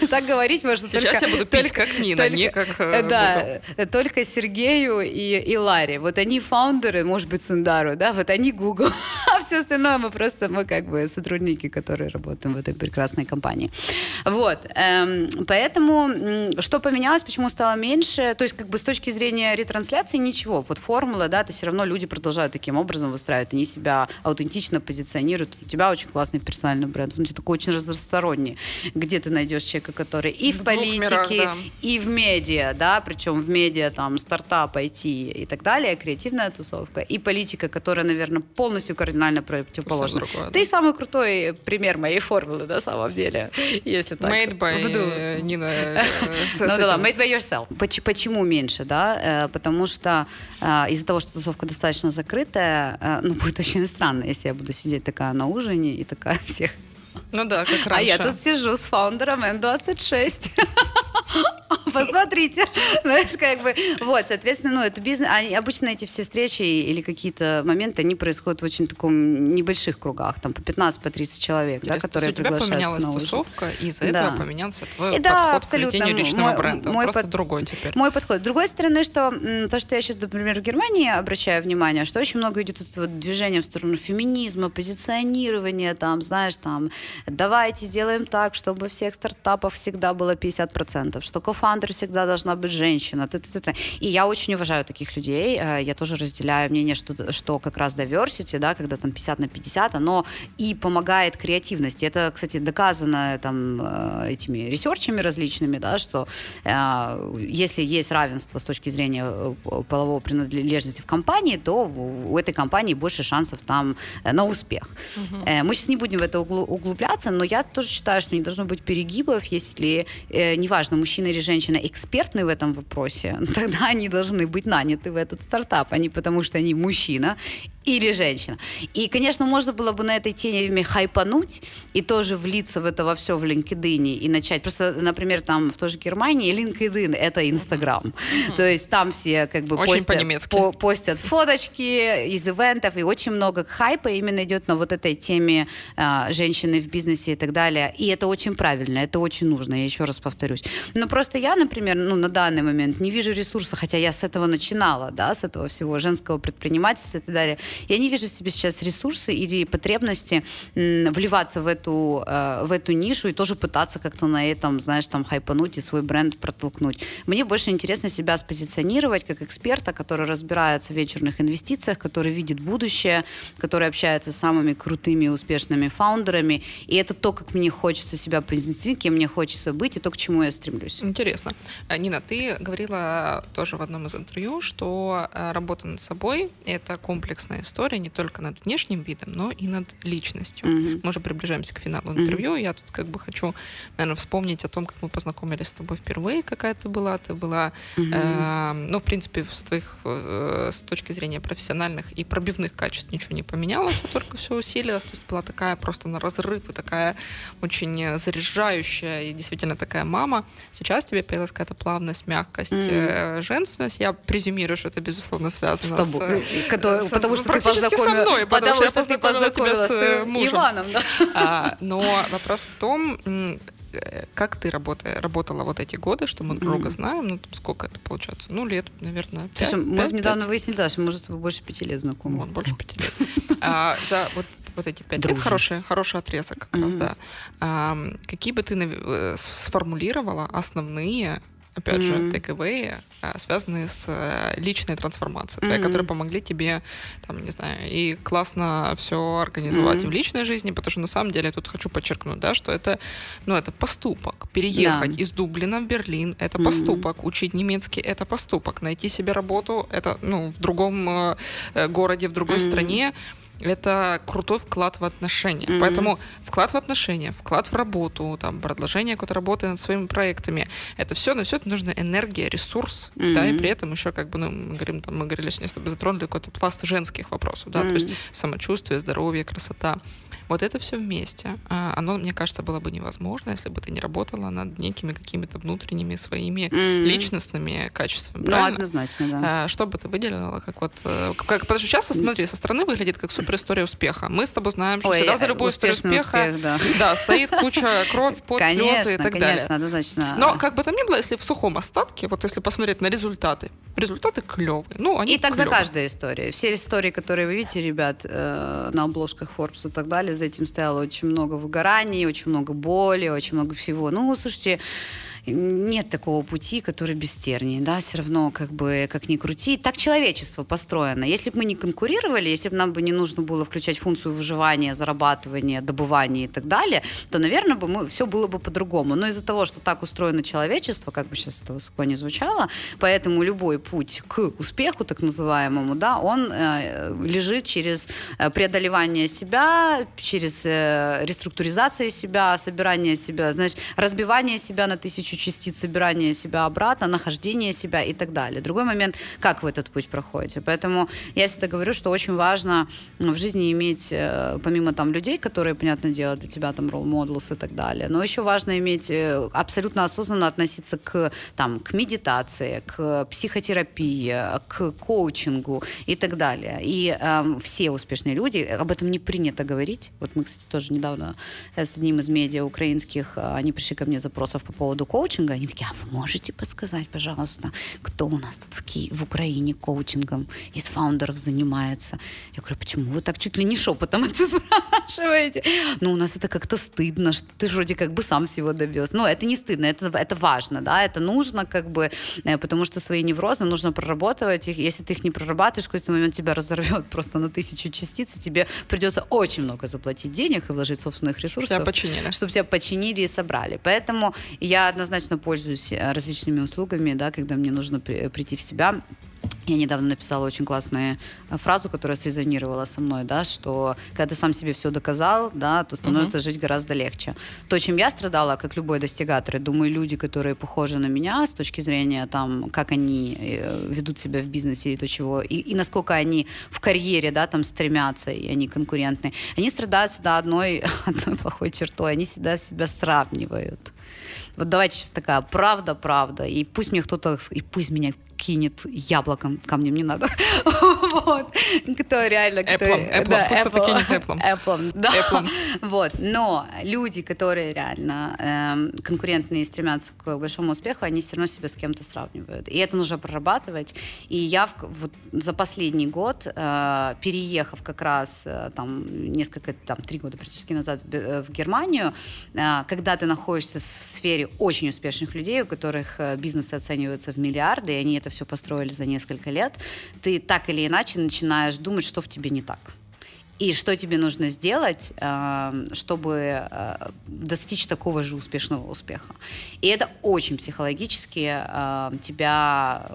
[laughs] так говорить можно только... Сейчас я буду пить как Нина, не как э, Да, только Сергею и, и Ларе. Вот они фаундеры, может быть, Сундару, да, вот они Google, [laughs] а все остальное мы просто, мы как бы сотрудники, которые работаем в этой прекрасной компании. Вот, эм, поэтому что поменялось, почему стало меньше, то есть как бы с точки зрения ретрансляции ничего, вот формула, да, это все равно люди продолжают таким образом выстраивать, они себя аутентично позиционируют, у тебя очень классный персональный бренд, он такой очень разносторонний, где ты найдешь человека, который и в, в политике, мирах, да. и в медиа, да, причем в медиа там стартап, IT и так далее, креативная тусовка, и политика, которая, наверное, полностью кардинально противоположна. Другое, Ты да. самый крутой пример моей формулы, на самом деле, [laughs] если так. Made by Нина. Э, [laughs] ну да, made by yourself. Почему меньше, да? Э, потому что э, из-за того, что тусовка достаточно закрытая, ну, будет очень странно, если я буду сидеть такая на ужине и такая [laughs] всех ну да, как раньше. А я тут сижу с фаундером N26. [laughs] Посмотрите. Знаешь, как бы... Вот, соответственно, ну, это бизнес... Они, обычно эти все встречи или какие-то моменты, они происходят в очень таком небольших кругах, там по 15, по 30 человек, да, которые у тебя поменялась тусовка, и из-за этого поменялся твой подход к ведению личного бренда. Мой Просто другой теперь. Мой подход. С другой стороны, что то, что я сейчас, например, в Германии обращаю внимание, что очень много идет вот движение в сторону феминизма, позиционирования, там, знаешь, там, давайте сделаем так, чтобы всех стартапов всегда было 50%, что кофаундеры кадр всегда должна быть женщина. Ты, ты, ты. И я очень уважаю таких людей. Э, я тоже разделяю мнение, что, что как раз diversity, да, когда там 50 на 50, оно и помогает креативности. Это, кстати, доказано там э, этими ресерчами различными, да, что э, если есть равенство с точки зрения полового принадлежности в компании, то у этой компании больше шансов там на успех. Угу. Мы сейчас не будем в это углубляться, но я тоже считаю, что не должно быть перегибов, если, неважно, мужчина или женщина экспертны в этом вопросе, [laughs] тогда они должны быть наняты в этот стартап, а не потому, что они мужчина или женщина. И, конечно, можно было бы на этой теме хайпануть и тоже влиться в это во все в LinkedIn и начать. Просто, например, там в той же Германии LinkedIn — это Инстаграм. Mm-hmm. То есть там все как бы очень постят, по постят фоточки из ивентов, и очень много хайпа именно идет на вот этой теме э, женщины в бизнесе и так далее. И это очень правильно, это очень нужно, я еще раз повторюсь. Но просто я, например, ну, на данный момент не вижу ресурса, хотя я с этого начинала, да, с этого всего женского предпринимательства и так далее я не вижу в себе сейчас ресурсы или потребности вливаться в эту, э, в эту нишу и тоже пытаться как-то на этом, знаешь, там хайпануть и свой бренд протолкнуть. Мне больше интересно себя спозиционировать как эксперта, который разбирается в вечерных инвестициях, который видит будущее, который общается с самыми крутыми и успешными фаундерами. И это то, как мне хочется себя презентовать, кем мне хочется быть, и то, к чему я стремлюсь. Интересно. Э, Нина, ты говорила тоже в одном из интервью, что э, работа над собой — это комплексная история не только над внешним видом, но и над личностью. Mm-hmm. Мы уже приближаемся к финалу интервью. Mm-hmm. Я тут как бы хочу, наверное, вспомнить о том, как мы познакомились с тобой впервые, какая ты была. Ты была, mm-hmm. э, ну, в принципе, с твоих, э, с точки зрения профессиональных и пробивных качеств ничего не поменялось, а только все усилилось. То есть была такая просто на разрыв и такая очень заряжающая и действительно такая мама. Сейчас тебе появилась какая-то плавность, мягкость, mm-hmm. женственность. Я презюмирую, что это, безусловно, связано с... Тобой, с, потому что практически со мной, потому, потому что, что я познакомила тебя с э, мужем. Иваном, да? А, но вопрос в том, э, как ты работа, работала вот эти годы, что мы друг друга знаем, ну, там, сколько это получается? Ну, лет, наверное, 5, Слушай, мы 5, недавно 5. выяснили, да, что мы, может, больше пяти лет знакомы. Вот, больше пяти лет. [laughs] А, за вот вот эти пять лет хороший, хороший отрезок как mm-hmm. раз, да. А, какие бы ты э, сформулировала основные опять mm-hmm. же, takeaway, а, связанные с э, личной трансформацией, mm-hmm. которые помогли тебе, там, не знаю, и классно все организовать mm-hmm. в личной жизни, потому что на самом деле я тут хочу подчеркнуть, да, что это, ну, это поступок. Переехать yeah. из Дублина в Берлин — это mm-hmm. поступок. Учить немецкий — это поступок. Найти себе работу — это, ну, в другом э, э городе, в другой mm-hmm. стране — это крутой вклад в отношения. Mm-hmm. Поэтому вклад в отношения, вклад в работу, там, продолжение какой-то работы над своими проектами, это все, на все это нужна энергия, ресурс, mm-hmm. да, и при этом еще, как бы, ну, мы говорим, там, мы говорили с тобой, затронули какой-то пласт женских вопросов, да, mm-hmm. то есть самочувствие, здоровье, красота. Вот это все вместе. А, оно, мне кажется, было бы невозможно, если бы ты не работала над некими какими-то внутренними своими mm-hmm. личностными качествами. Ну, правильно? однозначно, да. А, что бы ты выделила, как вот... Э, как, потому что часто, смотри, со стороны выглядит как супер история успеха. Мы с тобой знаем, что Ой, всегда за любую историю успеха успех, да. [laughs] Да, стоит куча кровь, пот, конечно, слезы и так конечно, далее. Однозначно. Но как бы там ни было, если в сухом остатке, вот если посмотреть на результаты, результаты клевые. Ну, они и так клевые. за каждой историей. Все истории, которые вы видите, ребят, э, на обложках Forbes и так далее, за этим стояло очень много выгораний, очень много боли, очень много всего. Ну, слушайте, нет такого пути, который без терний, да, все равно, как бы, как ни крути. Так человечество построено. Если бы мы не конкурировали, если бы нам бы не нужно было включать функцию выживания, зарабатывания, добывания и так далее, то, наверное, бы мы, все было бы по-другому. Но из-за того, что так устроено человечество, как бы сейчас это высоко не звучало, поэтому любой путь к успеху, так называемому, да, он э, лежит через э, преодолевание себя, через э, реструктуризацию себя, собирание себя, знаешь, разбивание себя на тысячу тысячу частиц собирания себя обратно, нахождение себя и так далее. Другой момент, как вы этот путь проходите. Поэтому я всегда говорю, что очень важно в жизни иметь, э, помимо там людей, которые, понятное дело, для тебя там models и так далее, но еще важно иметь э, абсолютно осознанно относиться к, там, к медитации, к психотерапии, к коучингу и так далее. И э, все успешные люди, об этом не принято говорить. Вот мы, кстати, тоже недавно с одним из медиа украинских, они пришли ко мне запросов по поводу коучинга, коучинга, они такие, а вы можете подсказать, пожалуйста, кто у нас тут в, Ки- в Украине коучингом из фаундеров занимается? Я говорю, почему вы так чуть ли не шепотом это [laughs] спрашиваете? Ну, у нас это как-то стыдно, что ты вроде как бы сам всего добился. Ну, это не стыдно, это, это важно, да, это нужно как бы, э, потому что свои неврозы нужно прорабатывать их. Если ты их не прорабатываешь, в какой-то момент тебя разорвет просто на тысячу частиц, и тебе придется очень много заплатить денег и вложить собственных ресурсов. Тебя починили. Чтобы тебя починили и собрали. Поэтому я однозначно пользуюсь э, различными услугами, да, когда мне нужно при- прийти в себя. Я недавно написала очень классную э, фразу, которая срезонировала со мной, да, что когда ты сам себе все доказал, да, то становится жить гораздо легче. То, чем я страдала, как любой достигатор, и думаю, люди, которые похожи на меня с точки зрения там, как они э, ведут себя в бизнесе и то чего, и, и насколько они в карьере, да, там стремятся, и они конкурентные, они страдают всегда одной, [laughs] одной плохой чертой, они всегда себя сравнивают. Вот давайте сейчас такая правда-правда, и пусть мне кто-то, и пусть меня кинет яблоком, камнем не надо. [laughs] Вот. Кто реально... кто- Эпплом, эпплом, да, пусть Apple. кинет эпплом. Apple, да. Эпплом. Вот. Но люди, которые реально эм, конкурентные и стремятся к большому успеху, они все равно себя с кем-то сравнивают. И это нужно прорабатывать. И я в- вот за последний год, э, переехав как раз э, там несколько, там три года практически назад э, в Германию, э, когда ты находишься в сфере очень успешных людей, у которых э, бизнесы оцениваются в миллиарды, и они это все построили за несколько лет, ты так или иначе начинаешь думать, что в тебе не так. И что тебе нужно сделать, э, чтобы э, достичь такого же успешного успеха. И это очень психологически э, тебя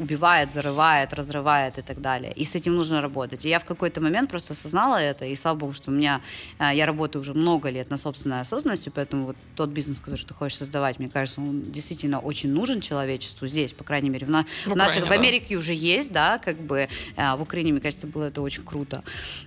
убивает, зарывает, разрывает и так далее. И с этим нужно работать. И я в какой-то момент просто осознала это, и слава богу, что у меня, я работаю уже много лет на собственной осознанности, поэтому вот тот бизнес, который ты хочешь создавать, мне кажется, он действительно очень нужен человечеству здесь, по крайней мере, в, на- В в наших, Украине, в да. Америке уже есть, да, как бы, в Украине, мне кажется, было это очень круто.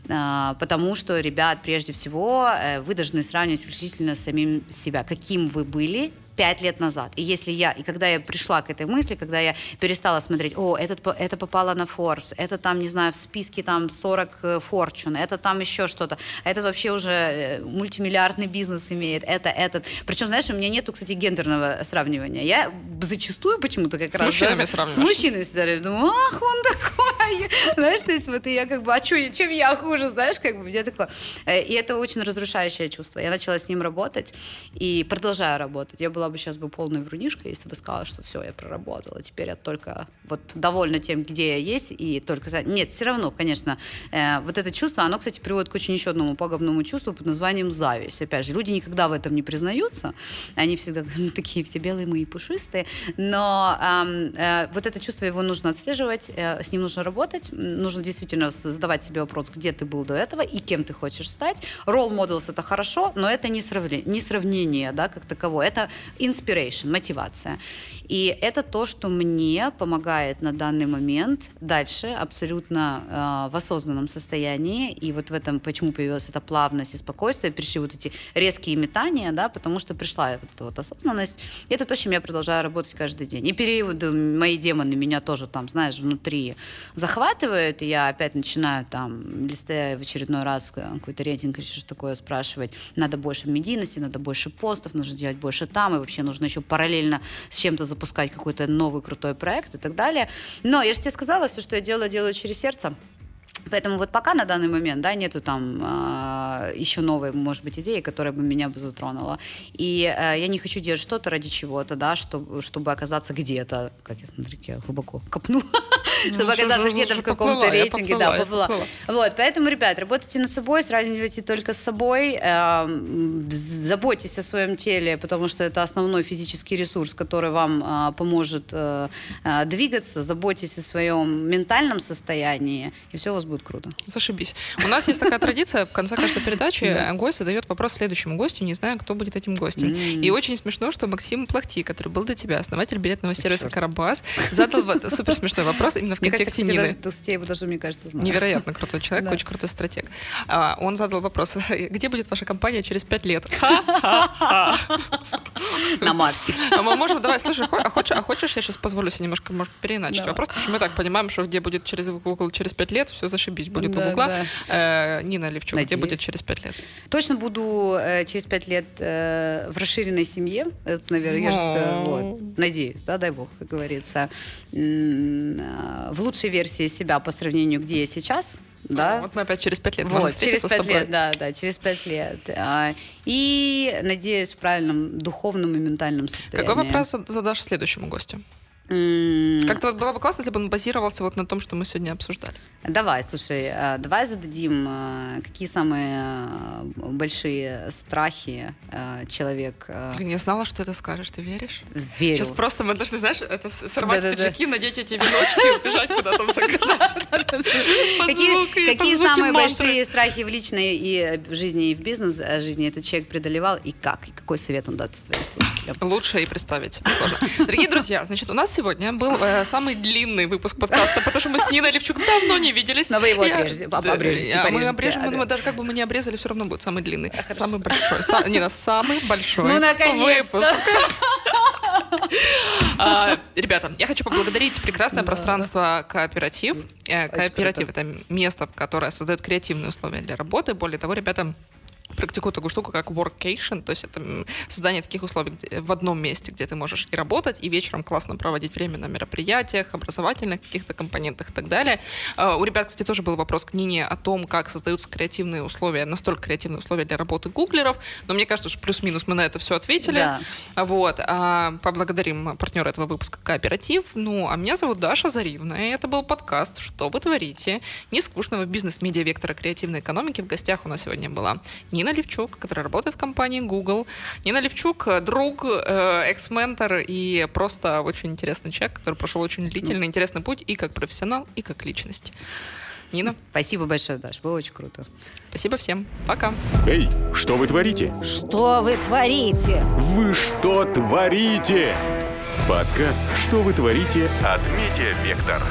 А, Потому что, ребят, прежде всего, э, вы должны сравнивать исключительно с самим себя. Каким вы были пять лет назад. И если я, и когда я пришла к этой мысли, когда я перестала смотреть, о, этот, это попало на Forbes, это там, не знаю, в списке там 40 э, Fortune, это там еще что-то, а это вообще уже э, мультимиллиардный бизнес имеет, это, этот. Причем, знаешь, у меня нету, кстати, гендерного сравнивания. Я зачастую почему-то как С раз... мужчинами даже-? С мужчинами всегда думаю, ах, он такой. [laughs] Знаешь, то есть вот и я как бы, а чё, чем я хуже, знаешь, как бы, мне такое. Э, И это очень разрушающее чувство. Я начала с ним работать и продолжаю работать. Я была бы сейчас бы полной врунишкой, если бы сказала, что все, я проработала. Теперь я только вот довольна тем, где я есть, и только... Нет, все равно, конечно, э, вот это чувство, оно, кстати, приводит к очень еще одному пагубному чувству под названием зависть. Опять же, люди никогда в этом не признаются. Они всегда [laughs] «Ну, такие все белые мои пушистые. Но э, вот это чувство, его нужно отслеживать, с ним нужно работать, м, нужно действительно задавать себе вопрос, где ты был до этого и кем ты хочешь стать. Role models — это хорошо, но это не, сравли- не сравнение, да, как таковое. Это inspiration, мотивация. И это то, что мне помогает на данный момент дальше абсолютно э, в осознанном состоянии. И вот в этом, почему появилась эта плавность и спокойствие, пришли вот эти резкие метания, да, потому что пришла вот вот осознанность. И это то, чем я продолжаю работать каждый день. И периоды, мои демоны меня тоже там, знаешь, внутри захватывают, и я опять начинаю там, листая в очередной раз какой-то рейтинг, или что такое, спрашивать, надо больше медийности, надо больше постов, нужно делать больше там, и вообще нужно еще параллельно с чем-то запускать какой-то новый крутой проект и так далее. Но я же тебе сказала, все, что я делаю, делаю через сердце. Поэтому вот пока на данный момент, да, нету там а, еще новой, может быть, идеи, которая бы меня бы затронула. И а, я не хочу делать что-то ради чего-то, да, чтобы, чтобы оказаться где-то, как я я глубоко копнула, чтобы что же, оказаться где-то в каком-то рейтинге, поплыла, да, поплыла. поплыла. Вот, поэтому, ребят, работайте над собой, сравнивайте только с собой, эм, заботьтесь о своем теле, потому что это основной физический ресурс, который вам а, поможет э, а, двигаться, заботьтесь о своем ментальном состоянии, и все у вас будет круто. Зашибись. У нас есть такая традиция, в конце каждой передачи гость задает вопрос следующему гостю, не знаю, кто будет этим гостем. И очень смешно, что Максим Плахти, который был до тебя, основатель билетного сервиса «Карабас», задал супер смешной вопрос именно в контексте Нины. толстее его даже, мне кажется, знаю. Невероятно крутой человек, очень крутой стратег. А, Он задал вопрос, [laughs] где будет ваша компания через пять лет? На Марсе. А мы можем, давай, слушай, а хочешь, а хочешь я сейчас позволю себе немножко, может, переиначить вопрос, потому что мы так понимаем, что где будет через Google через пять лет, все зашибись будет у Да, Гугла. да. Э, Нина Левчук, где Надеюсь. будет через пять лет? Точно буду э, через пять лет э, в расширенной семье. Это, наверное, я же сказала, вот. Надеюсь, да, дай бог, как говорится. Э, В лучшей версии себя по сравнению, где я сейчас. Да? Вот мы опять через пять лет Вот, через пять лет, да, да, через пять лет. А, И, надеюсь, в правильном духовном и ментальном состоянии. Какой вопрос зад- задашь следующему гостю? Как-то вот было бы классно, если бы он базировался вот на том, что мы сегодня обсуждали. Давай, слушай, а, давай зададим, а, какие самые а, большие страхи человек Блин, я знала, что ты скажешь, ты веришь? верил. Сейчас просто мы должны, знаешь, это сорвать Да-да-да. пиджаки, надеть эти веночки и убежать куда-то в [laughs] Какие, самые большие страхи в личной и э, в жизни, и в бизнес-жизни этот человек преодолевал, и как? И какой совет он даст своим слушателям? Лучше и представить сложно. Дорогие друзья, значит, у нас сегодня был э, самый длинный выпуск подкаста, потому что мы с Ниной Левчук давно не виделись. Но вы его отрежете, Да, обрежете, я- Мы обрежем, ага. мы даже как бы мы не обрезали, все равно будет самый длинный. Самый большой. Са- Нина, самый большой Ну, выпуск. [laughs] А, Ребята, я хочу поблагодарить прекрасное пространство «Кооператив». Э, Кооператив — это место, которое создает креативные условия для работы. Более того, ребята практикуют такую штуку, как workation, то есть это создание таких условий где- в одном месте, где ты можешь и работать, и вечером классно проводить время на мероприятиях, образовательных каких-то компонентах и так далее. А, У ребят, кстати, тоже был вопрос к Нине о том, как создаются креативные условия, настолько креативные условия для работы гуглеров, но мне кажется, что плюс-минус мы на это все ответили. Да. Вот, а, поблагодарим партнера этого выпуска «Кооператив». Ну, а меня зовут Даша Заривна, и это был подкаст «Что вы творите?» Нескучного бизнес-медиа вектора креативной экономики. В гостях у нас сегодня была Нина Левчук, которая работает в компании Google. Нина Левчук — друг, э, экс-ментор и просто очень интересный человек, который прошел очень длительный, интересный путь и как профессионал, и как личность. Нина, Спасибо большое, Даш, было очень круто. спасибо всем. Пока. Эй, что вы творите? Что вы творите? Вы что творите? Подкаст «Что вы творите» от Медиа Вектор.